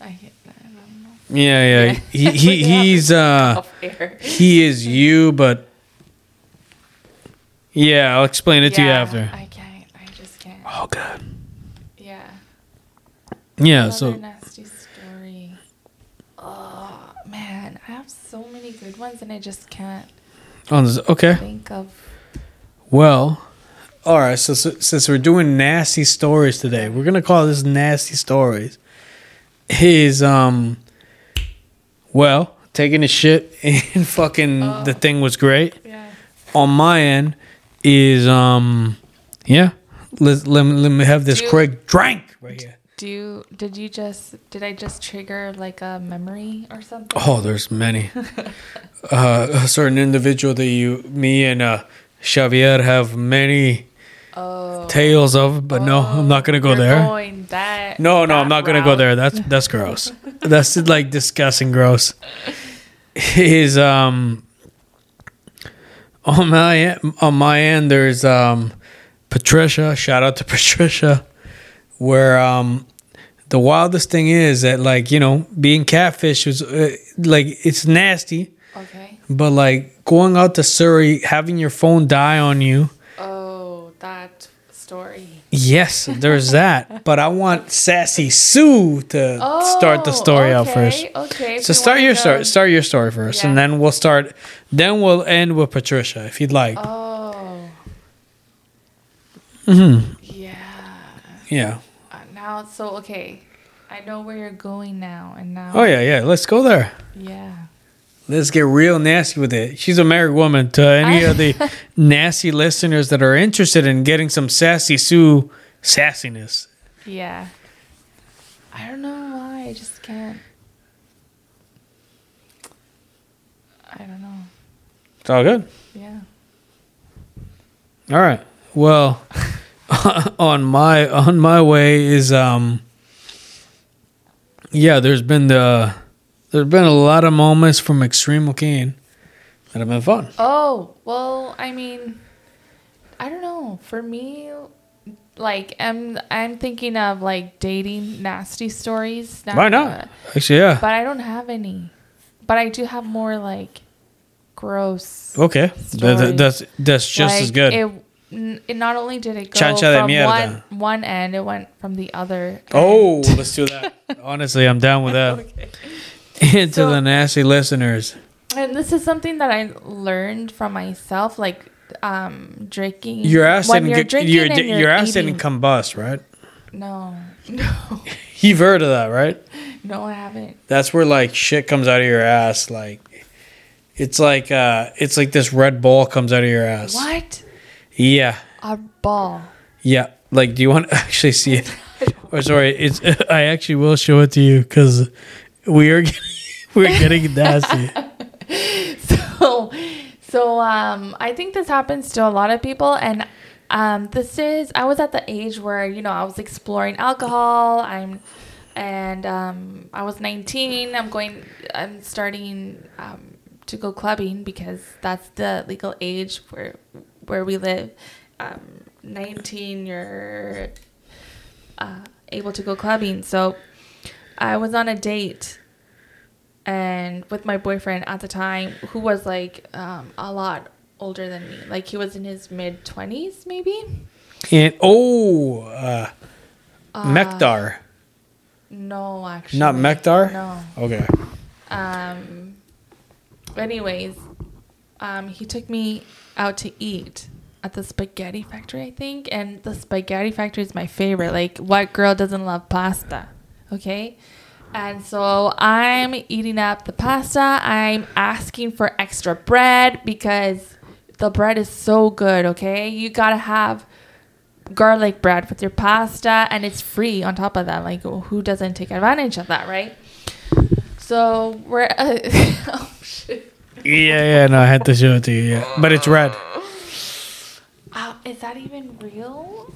I, I don't know. Yeah, yeah. He, he We're gonna have he's uh off air. he is you, but yeah, I'll explain it to you after. I can't. I just can't. Oh god. Yeah. Yeah. Another So nasty story. Oh man, I have so many good ones and I just can't this, okay. think of. Well, all right. So, so since we're doing nasty stories today, we're gonna call this nasty stories. Is um, well, taking a shit and fucking the thing was great. Yeah. On my end, is um, yeah. Let let, me- let me have this Do you- Craig drink right here. Do you, did you just did I just trigger like a memory or something? Oh, there's many. uh, a certain individual that you, me, and uh, Xavier have many tales of, but no, I'm not gonna go there. That No, no, I'm not gonna go there. That's that's gross. that's like disgusting gross. Is um on my on my end there's um Patricia, shout out to Patricia, where um the wildest thing is that like, you know, being catfish was uh, like it's nasty, Okay. but like going out to Surrey, having your phone die on you. Oh, that story. Yes, there's that. But I want Sassy Sue to start the story out Oh, first. Okay. So start your story. Start your story first, and then we'll start. Then we'll end with Patricia, if you'd like. Oh. Mm-hmm. Yeah. yeah. Uh, now, so okay, I know where you're going now, and now. Oh yeah, yeah. Let's go there. Yeah. Let's get real nasty with it. She's a married woman. To any of the nasty listeners that are interested in getting some sassy Sue sassiness, Yeah. I don't know why. I just can't. I don't know. it's all good. Yeah. All right. Well, on my on my way is um yeah, there's been the there's been a lot of moments from Extreme Joaquin that have been fun. Oh, well, I mean, I don't know. For me, like I'm I'm thinking of like dating nasty stories. Why uh, not? Actually, yeah. But I don't have any. But I do have more like gross. Okay. That- that- that's that's just as good. It, it not only did it go Chancha from one one end, it went from the other. oh, end. let's do that. Honestly, I'm down with that. Into So- the nasty listeners. And this is something that I learned from myself, like um drinking. Your ass when didn't you're get drinking your, you're ass eating. didn't combust, right? No, no, You've heard of that, right? no, I haven't. That's where like shit comes out of your ass. Like it's like uh it's like this red ball comes out of your ass. What Yeah. a ball! Yeah. Like do you want to actually see it? or sorry, it's I actually will show it to you cuz we are getting, we're getting nasty. So, So um, I think this happens to a lot of people, and um, this is I was at the age where you know I was exploring alcohol. I'm and um, I was 19. I'm going. I'm starting um, to go clubbing because that's the legal age where where we live. Um, 19, you're uh, able to go clubbing. So I was on a date and with my boyfriend at the time who was like um, a lot older than me like he was in his mid 20s maybe And oh, uh, Mekdar. no actually Not Mekdar? no Okay. um anyways um he took me out to eat at the spaghetti factory i think. And the spaghetti factory is my favorite. Like what girl doesn't love pasta okay? And so i'm eating up the pasta. I'm asking for extra bread because the bread is so good okay? You gotta have garlic bread with your pasta and it's free on top of that. Like who doesn't take advantage of that right? So we're shit oh, Yeah, yeah. No, I had to show it to you. Yeah, but it's red. oh, is that even real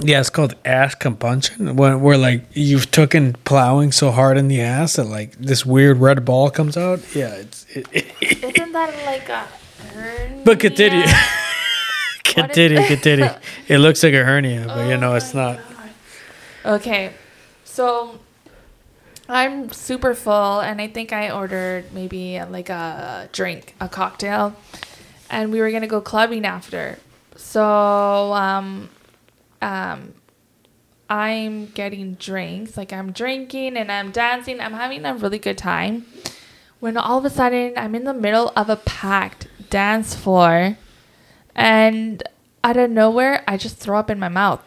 Yeah, it's called ass compunction. When where like you've taken plowing so hard in the ass that like this weird red ball comes out. Yeah, it's. It, isn't that like a hernia? but continue. Continue, continue. It looks like a hernia, but you know Oh it's not. Okay, so I'm super full, and I think I ordered maybe like a drink, a cocktail, and we were gonna go clubbing after. So, um, um, I'm getting drinks, like I'm drinking and I'm dancing. I'm having a really good time. When all of a sudden I'm in the middle of a packed dance floor, and out of nowhere I just throw up in my mouth,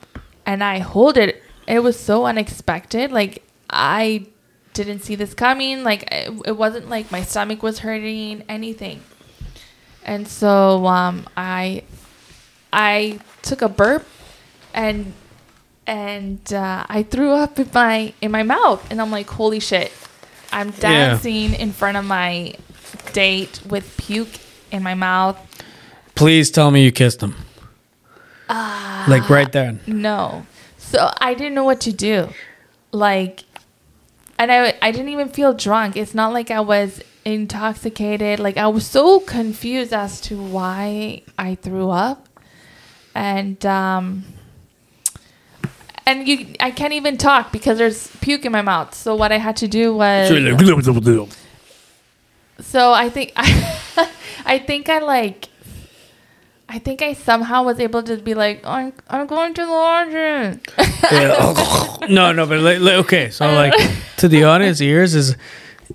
and I hold it. It was so unexpected. Like I didn't see this coming. Like it, it wasn't like my stomach was hurting, anything. And so um, I I took a burp and and uh, I threw up in my in my mouth, and I'm like, holy shit! I'm dancing in front of my date with puke in my mouth. Please tell me you kissed him. like right there. No, so I didn't know what to do, like, and I I didn't even feel drunk. It's not like I was intoxicated. Like I was so confused as to why I threw up, and um. And you, I can't even talk because there's puke in my mouth. So what I had to do was, so I think I, I think I like, I think I somehow was able to be like, I'm, I'm going to the washroom. Yeah. no, no, but like, like, okay, so like to the audience ears is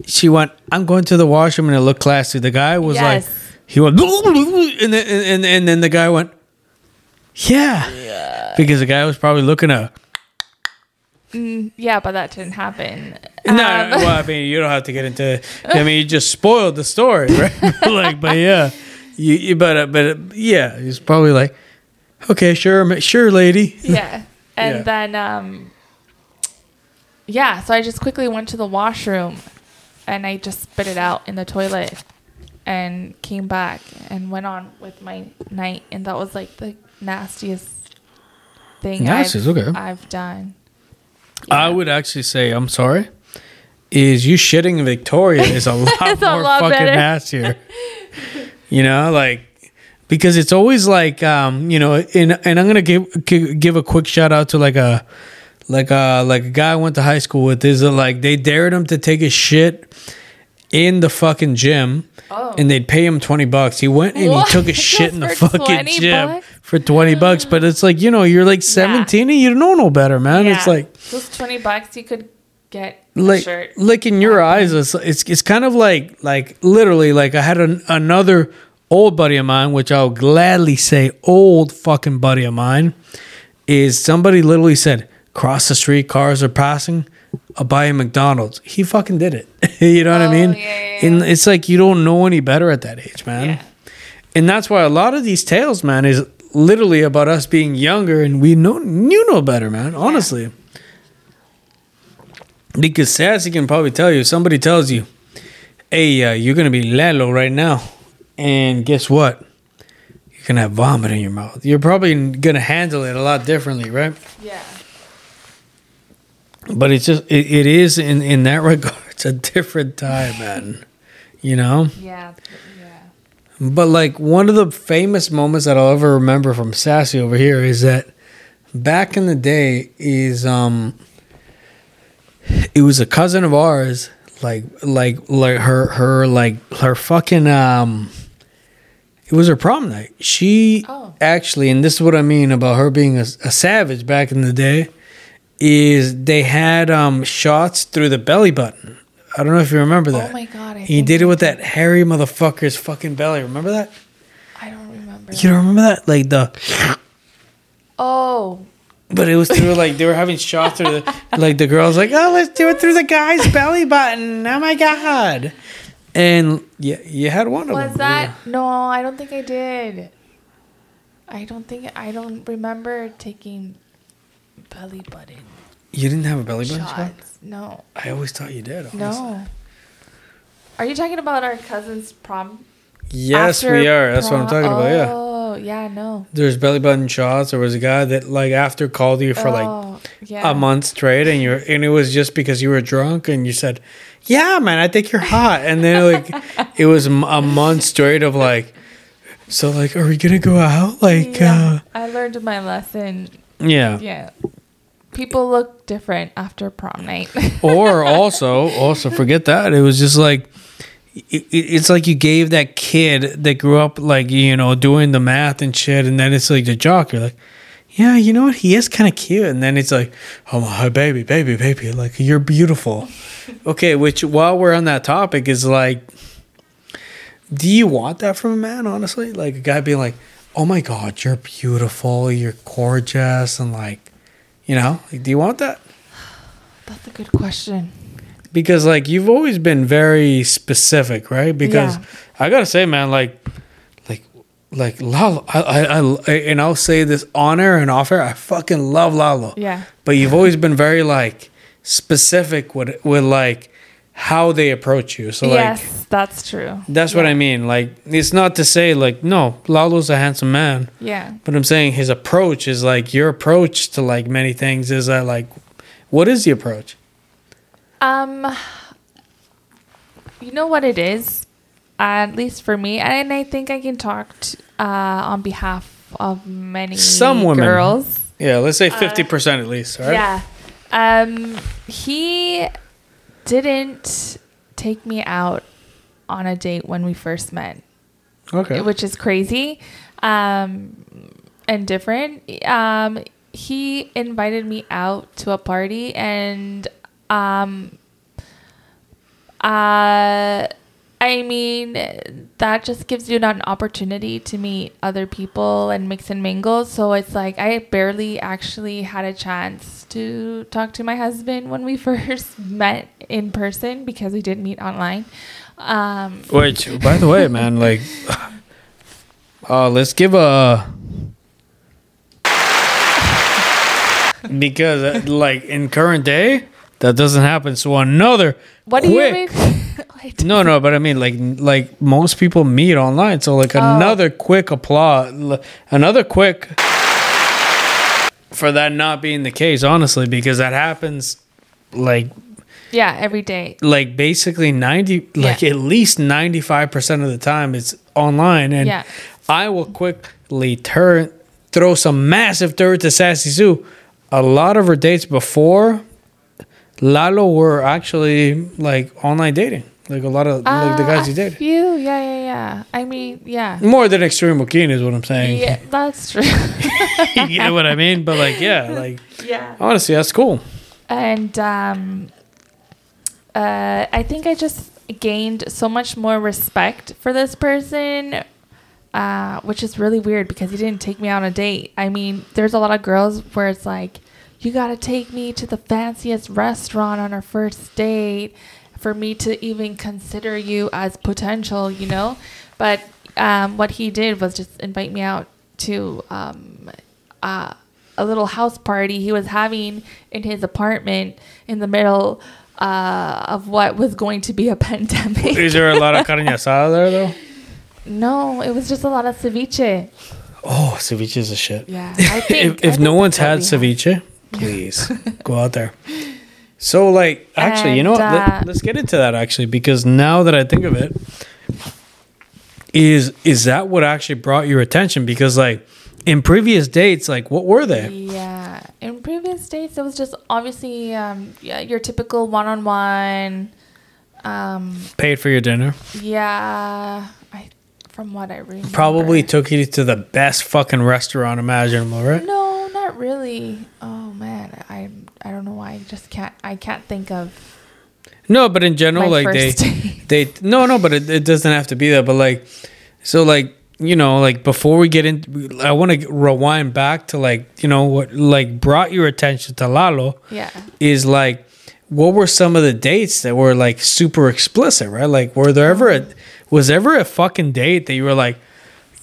she went, I'm going to the washroom and it looked classy. The guy was Yes. like he went and then and, and then the guy went yeah. Because the guy was probably looking at yeah, but that didn't happen. no, Um, no, well, I mean, you don't have to get into. I mean, you just spoiled the story, right? like, but yeah, you, you but uh, but uh, yeah, he's probably like, okay, sure, ma- sure, lady. yeah. And Yeah. then, um, yeah, so I just quickly went to the washroom and I just spit it out in the toilet and came back and went on with my night. And that was like the nastiest thing Nastiest, I've, okay. I've done. I would actually say, I'm sorry. Is you shitting Victoria is a lot It's a more lot fucking better. nastier. you know, like because it's always like um, you know, and and I'm gonna give give a quick shout out to like a like a like a guy I went to high school with. Is that like they dared him to take a shit in the fucking gym. Oh. And they'd pay him twenty bucks. He went and What? he took a shit in the fucking gym bucks? for twenty bucks. But it's like you know, you're like seventeen and you don't know no better, man. It's like those 20 bucks you could get like shirt. like in your eyes it's, it's it's kind of like like literally like i had an, another old buddy of mine which i'll gladly say old fucking buddy of mine is somebody literally said cross the street cars are passing i'll buy a mcdonald's. He fucking did it. You know what i Oh, mean? yeah, yeah, and it's like you don't know any better at that age man. And that's why a lot of these tales man is literally about us being younger and we know you know better man honestly because Sassy can probably tell you, if somebody tells you, hey, uh, you're going to be Lalo right now, and guess what? You're gonna have vomit in your mouth. You're probably gonna handle it a lot differently, right? Yeah. But it's just it, it is in in that regard. It's a different time, man. You know. Yeah. Yeah. But like one of the famous moments that I'll ever remember from Sassy over here is that back in the day is um it was a cousin of ours like like like her her like her fucking um it was her prom night. She Oh. actually and this is what I mean about her being a, a savage back in the day is they had um shots through the belly button. I don't know if you remember that. Oh my god. I He did it with that hairy motherfucker's fucking belly. Remember that? I don't remember. You don't remember that? Like the, Oh. But it was through like they were having shots through the, like the girls like, oh, let's do it through the guy's belly button. Oh my god! And yeah, you had one of them. Was that? No, I don't think I did. I don't think I don't remember taking belly button You didn't have a belly button shot. No. I always thought you did. honestly. No. Are you talking about our cousin's prom? Yes, after we are. That's what I'm prom? talking about. Yeah. Oh, yeah, no. There's belly button shots. There was a guy that like after called you for like oh, yeah. a month straight and you're and it was just because you were drunk and you said yeah man i think you're hot and then like it was a month straight of like so like are we gonna go out like Yeah, I learned my lesson. uh yeah, Yeah. People look different after prom night. or also also forget that it was just like it, it- it's like you gave that kid that grew up like you know doing the math and shit and then it's like the jock you're like yeah you know what? He is kind of cute. And then it's like oh my baby baby baby like you're beautiful. Okay which while we're on that topic is like do you want that from a man honestly? Like a guy being like oh my god you're beautiful you're gorgeous and like you know like, do you want that? That's a good question. Because like you've always been very specific, right? Because Yeah. I gotta say, man, like, like, like Lalo, I, I, I, and I'll say this on air and off air, I fucking love Lalo. Yeah. But you've always been very like specific with with like how they approach you. So like yes, that's true. that's what I mean. Like it's not to say like no, Lalo's a handsome man, Yeah. but I'm saying his approach is like your approach to like many things is that like, what is the approach? Um, you know what it is, at least for me, and I think I can talk t uh, on behalf of many Some women. girls. Yeah, let's say fifty percent at least. Right. Yeah. Um, he didn't take me out on a date when we first met, Okay. which is crazy um, and different. Um, he invited me out to a party and um, uh, I mean, that just gives you an opportunity to meet other people and mix and mingle. So it's like I barely actually had a chance to talk to my husband when we first met in person because we didn't meet online. Um, Wait, by the way, man, like, uh, let's give a because uh, like in current day that doesn't happen. So another what do quick. you mean? No, no, but I mean, like, like most people meet online. So, like, Oh. another quick applause, another quick for that not being the case, honestly, because that happens, like, yeah, every day. like basically 90 like Yeah. at least 95% of the time it's online and Yeah. i will quickly turn throw some massive dirt to sassy sue a lot of her dates before lalo were actually like online dating like a lot of like the guys Uh, you a dated few, yeah, yeah, yeah. I mean, yeah. more than extreme Joaquin is what i'm saying Yeah, that's true. you know what i mean but like yeah like yeah. honestly that's cool and um, uh, I think I just gained so much more respect for this person, uh, which is really weird because he didn't take me on a date. I mean, there's a lot of girls where it's like, you gotta take me to the fanciest restaurant on our first date for me to even consider you as potential, you know. But um, what he did was just invite me out to um, uh, a little house party he was having in his apartment in the middle uh, of what was going to be a pandemic. is there a lot of carne asada there though No, it was just a lot of ceviche. Oh, ceviche is a shit. Yeah. I think, if if no one's had ceviche, please go out there. So, like, actually, you know what? Uh, Let, let's get into that actually, because now that I think of it, is is that what actually brought your attention? Because like in previous dates, like what were they? Yeah. In previous dates, it was just obviously um, yeah, your typical one-on-one. Um, Paid for your dinner. yeah. I, from what I remember. Probably took you to the best fucking restaurant imaginable, right? No, really. Oh man, I I don't know why. I just can't. I can't think of No, but in general, like they date. they no no but it, it doesn't have to be that but like so like you know like before we get in i want to rewind back to like you know what like brought your attention to lalo Yeah. is like what were some of the dates that were like super explicit right like were there ever a was ever a fucking date that you were like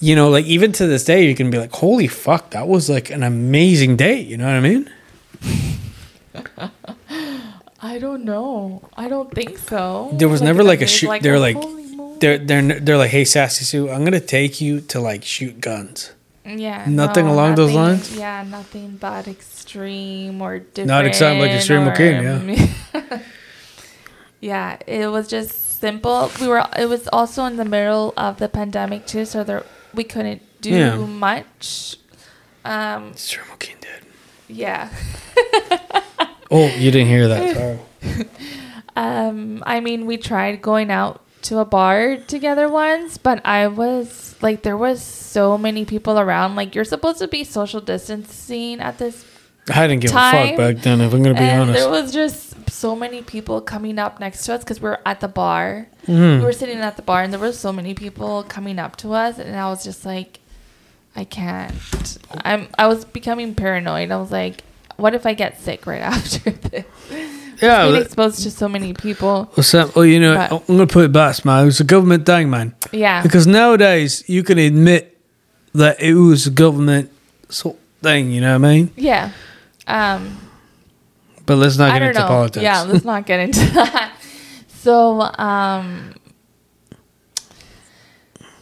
you know like even to this day you can be like holy fuck that was like an amazing date you know what i mean I don't know. I don't think so. There was never like a shoot- was they were oh, like- they're they're they're like hey sassy sue i'm gonna take you to like shoot guns Yeah. Nothing along those lines? Yeah, nothing that extreme or different. Not exciting like extreme or- okay, yeah, Yeah, it was just simple. We were. It was also in the middle of the pandemic too, so there we couldn't do Yeah. much. Um. Extreme okay dead Yeah. Oh, you didn't hear that. Sorry. Um, I mean, we tried going out to a bar together once, but I was like, there was so many people around. Like, you're supposed to be social distancing at this, I didn't give a fuck back then, if I'm going to be and honest. there was just so many people coming up next to us because we are at the bar. Mhm. We were sitting at the bar, and there were so many people coming up to us, and I was just like, I can't. I'm. I was becoming paranoid. I was like, what if I get sick right after this? yeah. Being exposed to so many people. What's up? Well, you know, But- I'm going to put it back, man. It was a government thing, man. Yeah. Because nowadays, you can admit that it was a government sort of thing, you know what I mean? Yeah. Um, But let's not get into know. politics. Yeah, let's not get into that. So, um,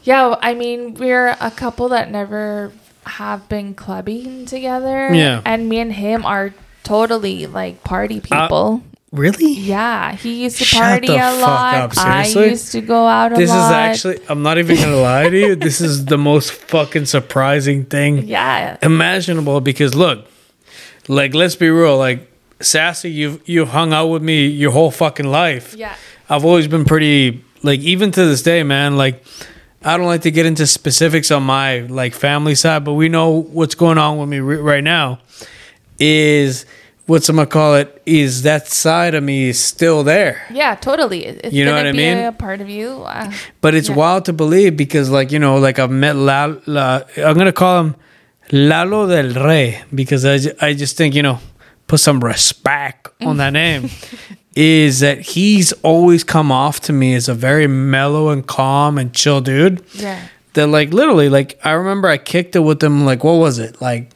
yeah, I mean, we're a couple that never have been clubbing together. Yeah. And me and him are totally like party Uh, people. really? yeah. He used to Shut party a lot. up, I used to go out a lot. This lot. is actually, I'm not even going to lie to you. This is the most fucking surprising thing Yeah. imaginable because look, like let's be real, like Sassy, you've you've hung out with me your whole fucking life. Yeah. I've always been pretty like even to this day, man, like I don't like to get into specifics on my like family side, but we know what's going on with me r- right now is what's I'm gonna call it is that side of me is still there. Yeah, totally. It's You know gonna what I mean? a part of you. Uh, But it's Yeah. wild to believe because, like, you know, like I've met Lalo, La, I'm going to call him Lalo del Rey because I, I just think, you know, put some respect on that name. is that he's always come off to me as a very mellow and calm and chill dude. yeah. That, like, literally, like, I remember I kicked it with him, like, what was it? Like,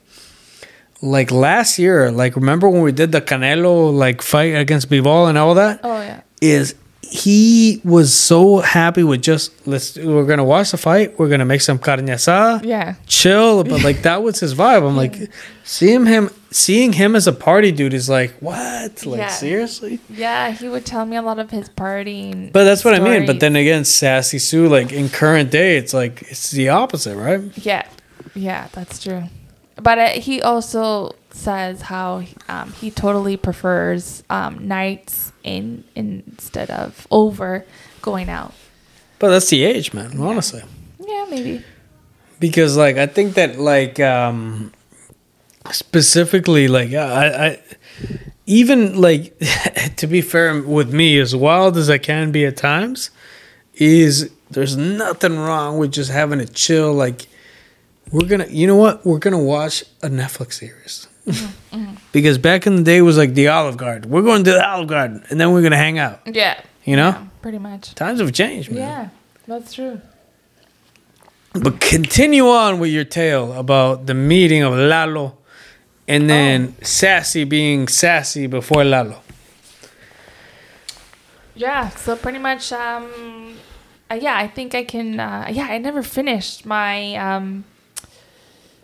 like last year, like, remember when we did the Canelo, like, fight against Bivol and all that? Oh yeah. is he was so happy with just let's we're gonna watch the fight. We're gonna make some carne asada. Yeah. chill but like that was his vibe. I'm like seeing him seeing him as a party dude is like what? Like Yeah. seriously? Yeah, he would tell me a lot of his partying. but that's what i mean. But then again sassy sue like in current day it's like it's the opposite right? Yeah, yeah, that's true. But uh, he also says how um, he totally prefers um, nights in instead of over going out. but that's the age man honestly Yeah, maybe. because like I think that like um specifically like I, I even like to be fair with me as wild as I can be at times is there's nothing wrong with just having a chill like we're gonna you know what we're gonna watch a Netflix series because back in the day it was like the Olive Garden we're going to the Olive Garden and then we're gonna hang out Yeah. you know Yeah, pretty much. times have changed man. Yeah, that's true. But continue on with your tale about the meeting of Lalo and then Sassy being sassy before Lalo. Yeah, so pretty much um uh, yeah, I think I can. Uh, yeah, I never finished my um.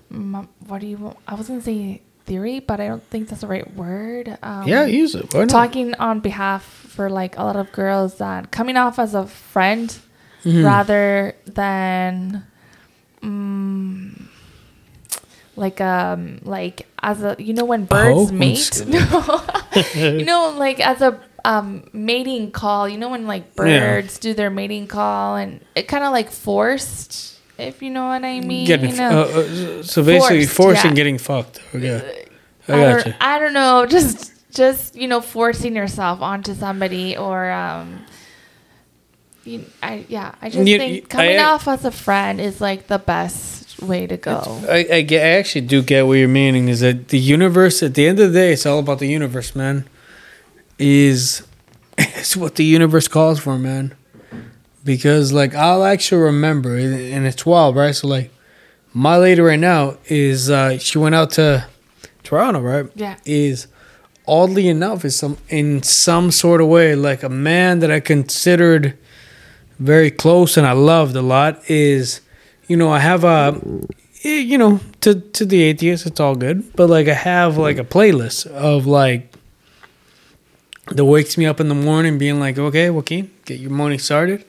m- what do you? I was gonna say theory, but I don't think that's the right word. Um, Yeah, use it. Why not? talking on behalf for like a lot of girls that coming off as a friend Mm-hmm. rather than um, like um like as a you know when birds hoe? mate you know like as a um mating call you know when like birds do their mating call and it kind of like forced if you know what I mean Getting, you know? uh, uh, so basically, Forced, forcing yeah. getting fucked. Okay. I I got you. don't, I don't know, just just you know, forcing yourself onto somebody or um, you, I yeah, I just You- think coming I- off as a friend is like the best way to go. I, I, get, I actually do get what you're meaning is that the universe, at the end of the day, it's all about the universe, man. Is it's what the universe calls for, man. Because, like, I'll actually remember, and it's wild, right? So, like, my lady right now is, uh, she went out to Toronto, right? Yeah. Is oddly enough, is some, in some sort of way, like a man that I considered very close and I loved a lot is, you know, I have a, eh, you know, to to the atheist, it's all good, but like I have like a playlist of like that wakes me up in the morning, being like, okay, Joaquin, get your morning started.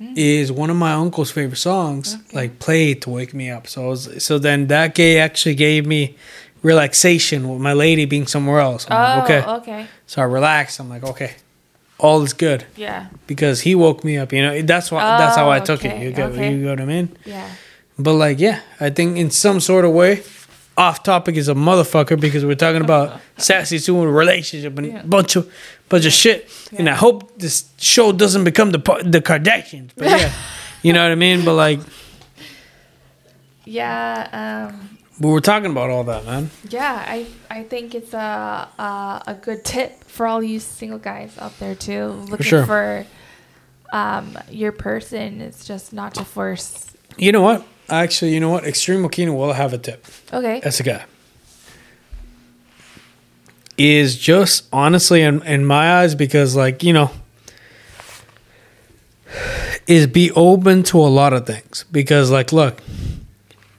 Is one of my uncle's favorite songs, like played to wake me up. So I was, so then that gay actually gave me relaxation with my lady being somewhere else. I'm Oh, like, okay. Oh, okay. So I relaxed. I'm like, okay, all is good Yeah. because he woke me up. You know, that's why that's how I Oh, took it. Oh, you get okay. you get what I mean? Yeah. But like, yeah, I think in some sort of way, off topic is a motherfucker because we're talking about sassy and relationship and Yeah. bunch of bunch of shit. And I hope this show doesn't become the the Kardashians. But yeah, you know what I mean. But like, Yeah. Um, but we're talking about all that, man. yeah. I I think it's a a, a good tip for all you single guys out there too, looking sure. for um your person. It's just not to force. You know what? Actually, you know what? Extreme Joaquin will have a tip. Okay. That's a guy. Is just honestly in, in my eyes because like, you know, is be open to a lot of things. Because like look,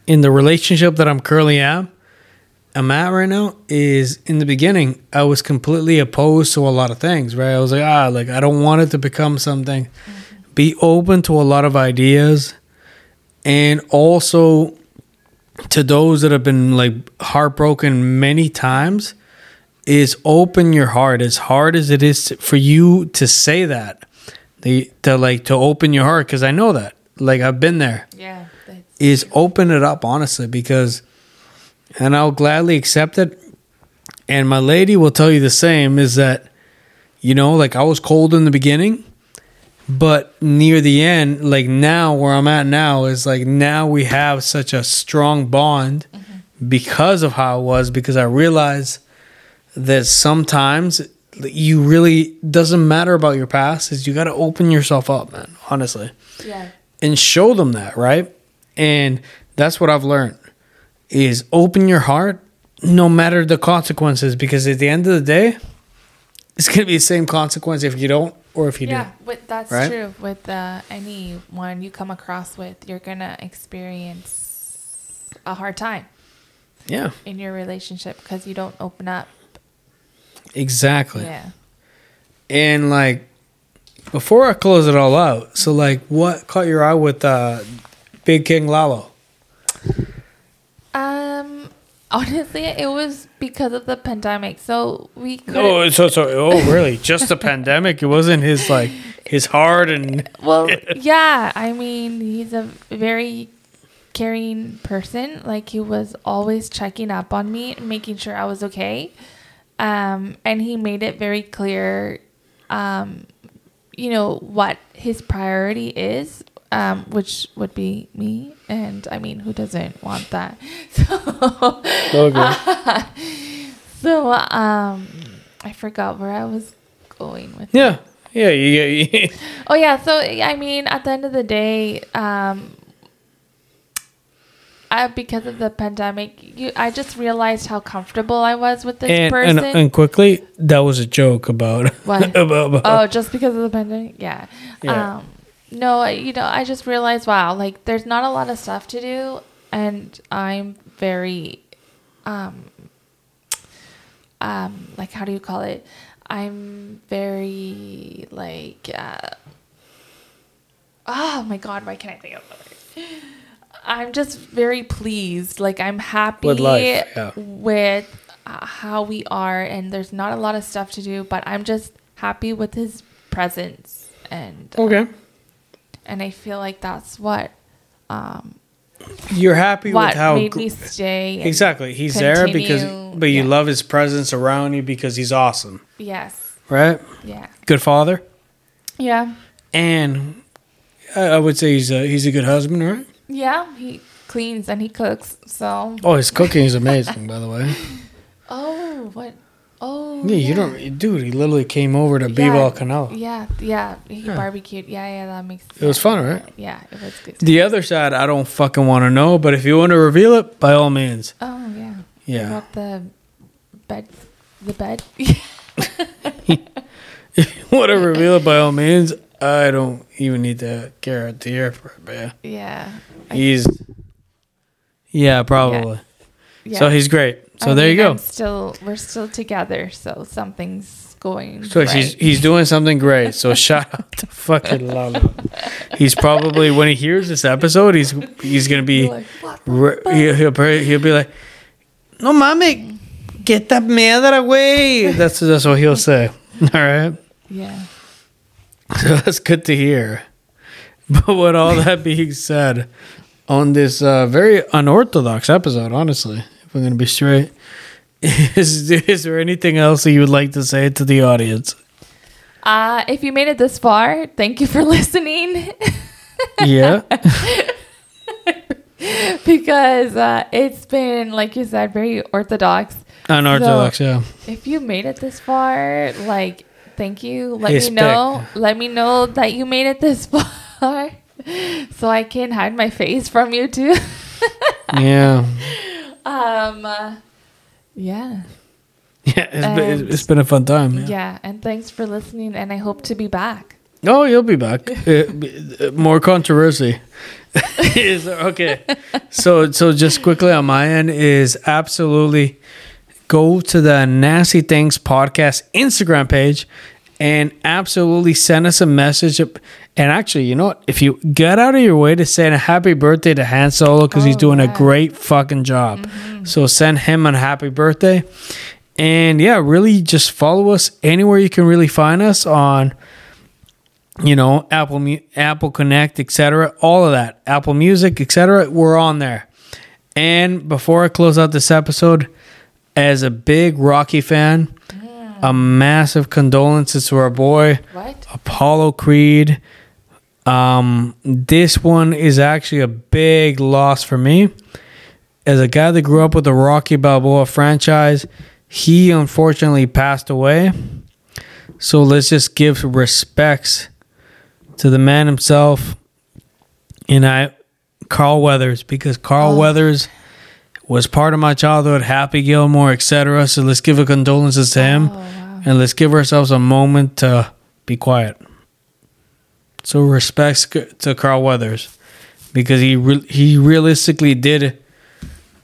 in the relationship that I'm currently am, I'm at right now is in the beginning I was completely opposed to a lot of things, right? I was like, ah, like I don't want it to become something. Be open to a lot of ideas and also to those that have been like heartbroken many times is open your heart as hard as it is for you to say that the to like to open your heart because i know that. Like i've been there. Yeah. Is open it up honestly because and I'll gladly accept it. And my lady will tell you the same is that you know like I was cold in the beginning but near the end like now where I'm at now is like now we have such a strong bond mm-hmm. because of how it was because I realized that sometimes you really doesn't matter about your past is you got to open yourself up man honestly yeah. and show them that, right? And that's what I've learned is open your heart no matter the consequences because at the end of the day it's going to be the same consequence if you don't or if you do. Yeah, with, that's Right? true. With uh, anyone you come across with, you're gonna experience a hard time. Yeah, in your relationship because you don't open up. Exactly. Yeah. And like before I close it all out, so like what caught your eye with uh Big King Lalo? Um. Honestly, it was because of the pandemic. So we could. Oh, so so oh really? Just the pandemic? It wasn't his like his heart and Well, yeah. I mean, he's a very caring person. Like he was always checking up on me, making sure I was okay. Um, and he made it very clear, um, you know, what his priority is, um, which would be me. And I mean, who doesn't want that? So, okay. so um, I forgot where I was going with Yeah. Yeah, you, you Oh yeah, so I mean, at the end of the day, um, I, because of the pandemic, you, I just realized how comfortable I was with this and, person. and and quickly, that was a joke about What? about, about oh, just because of the pandemic, yeah. Yeah. Um, no, you know, I just realized, wow, like there's not a lot of stuff to do, and I'm very, um, um, like how do you call it? I'm very like, uh, oh my god, why can't I think of the word? I'm just very pleased. Like I'm happy With life, yeah. with uh, how we are, and there's not a lot of stuff to do, but I'm just happy with his presence, and Okay. and I feel like that's what um, You're happy what with how made me stay. exactly he's there because, but you yeah. love his presence around you because he's awesome, Yes. right? Yeah. Good father, Yeah. and I, I would say he's a he's a good husband, right? Yeah. He cleans and he cooks. So. Oh, his cooking is amazing, by the way. Oh, what? Oh. Yeah, you don't, dude. He literally came over to Bival Canal. Yeah. Yeah. He Yeah. barbecued. Yeah. Yeah. That makes. It was yeah, fun, right? Yeah. It was good. The other side, I don't fucking want to know, but if you want to reveal it, by all means. Oh yeah. Yeah. About the bed. The bed. If you want to reveal it, by all means. I don't even need to care to hear for it, but yeah. He's, yeah, probably. yeah. So he's great. So I there you go. I'm still, we're still together, so something's going. So right. he's he's doing something great. So shout out to fucking Lalo. He's probably when he hears this episode, he's he's gonna be Like, re- he'll, he'll probably- he'll be like, "No mami, get that madre away." That's that's what he'll say. All right. Yeah. So that's good to hear. But with all that being said, on this uh, very unorthodox episode, honestly, if we're gonna be straight, is is there anything else that you would like to say to the audience? Uh, if you made it this far, thank you for listening Yeah. because uh, it's been, like you said, very orthodox. Unorthodox, yeah. If you made it this far, like, thank you. Let Respect. me know. Let me know that you made it this far so I can hide my face from you too. Yeah. um, uh, yeah. Yeah, it's, been, And- it's been a fun time. Yeah. Yeah. And thanks for listening. And I hope to be back. Oh, you'll be back. Uh, uh, more controversy. is okay. So, so just quickly on my end is absolutely go to the Nasty Things podcast Instagram page and absolutely send us a message. And actually, you know what? If you get out of your way to say a happy birthday to Han Solo because he's Oh, doing a great fucking job, mm-hmm. so send him a happy birthday. And yeah, really just follow us anywhere you can really find us on you know apple apple connect etc all of that apple music etc we're on there and before i close out this episode as a big rocky fan a massive condolences to our boy apollo creed. Um this one is actually a big loss for me. As a guy that grew up with the rocky balboa franchise he unfortunately passed away. So let's just give respects to the man himself and I Carl Weathers because Carl Weathers was part of my childhood, Happy Gilmore, etc. So let's give a condolences to him Oh, wow. and let's give ourselves a moment to be quiet. So respects to Carl Weathers because he re- he realistically did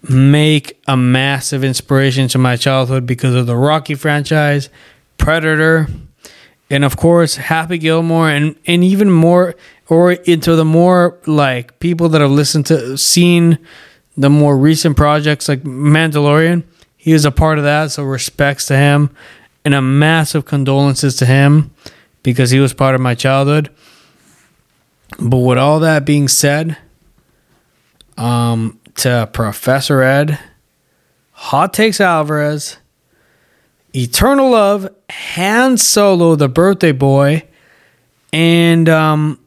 make a massive inspiration to my childhood because of the Rocky franchise, Predator, and of course Happy Gilmore, and and even more or into the more like people that have listened to seen the more recent projects like Mandalorian. He was a part of that, so respects to him, and a massive condolences to him because he was part of my childhood. But with all that being said, um, to Professor Ed, Hot Takes Alvarez, Eternal Love, Han Solo, the birthday boy, and um,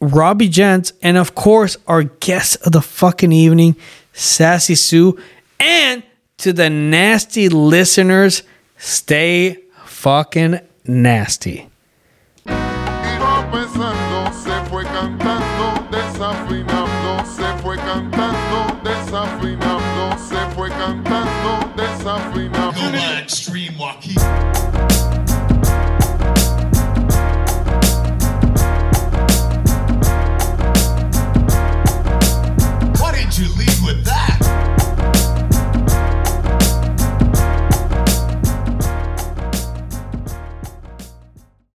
Robbie Gents, and of course, our guest of the fucking evening, Sassy Sue, and to the nasty listeners, stay fucking nasty. Extreme Joaquin.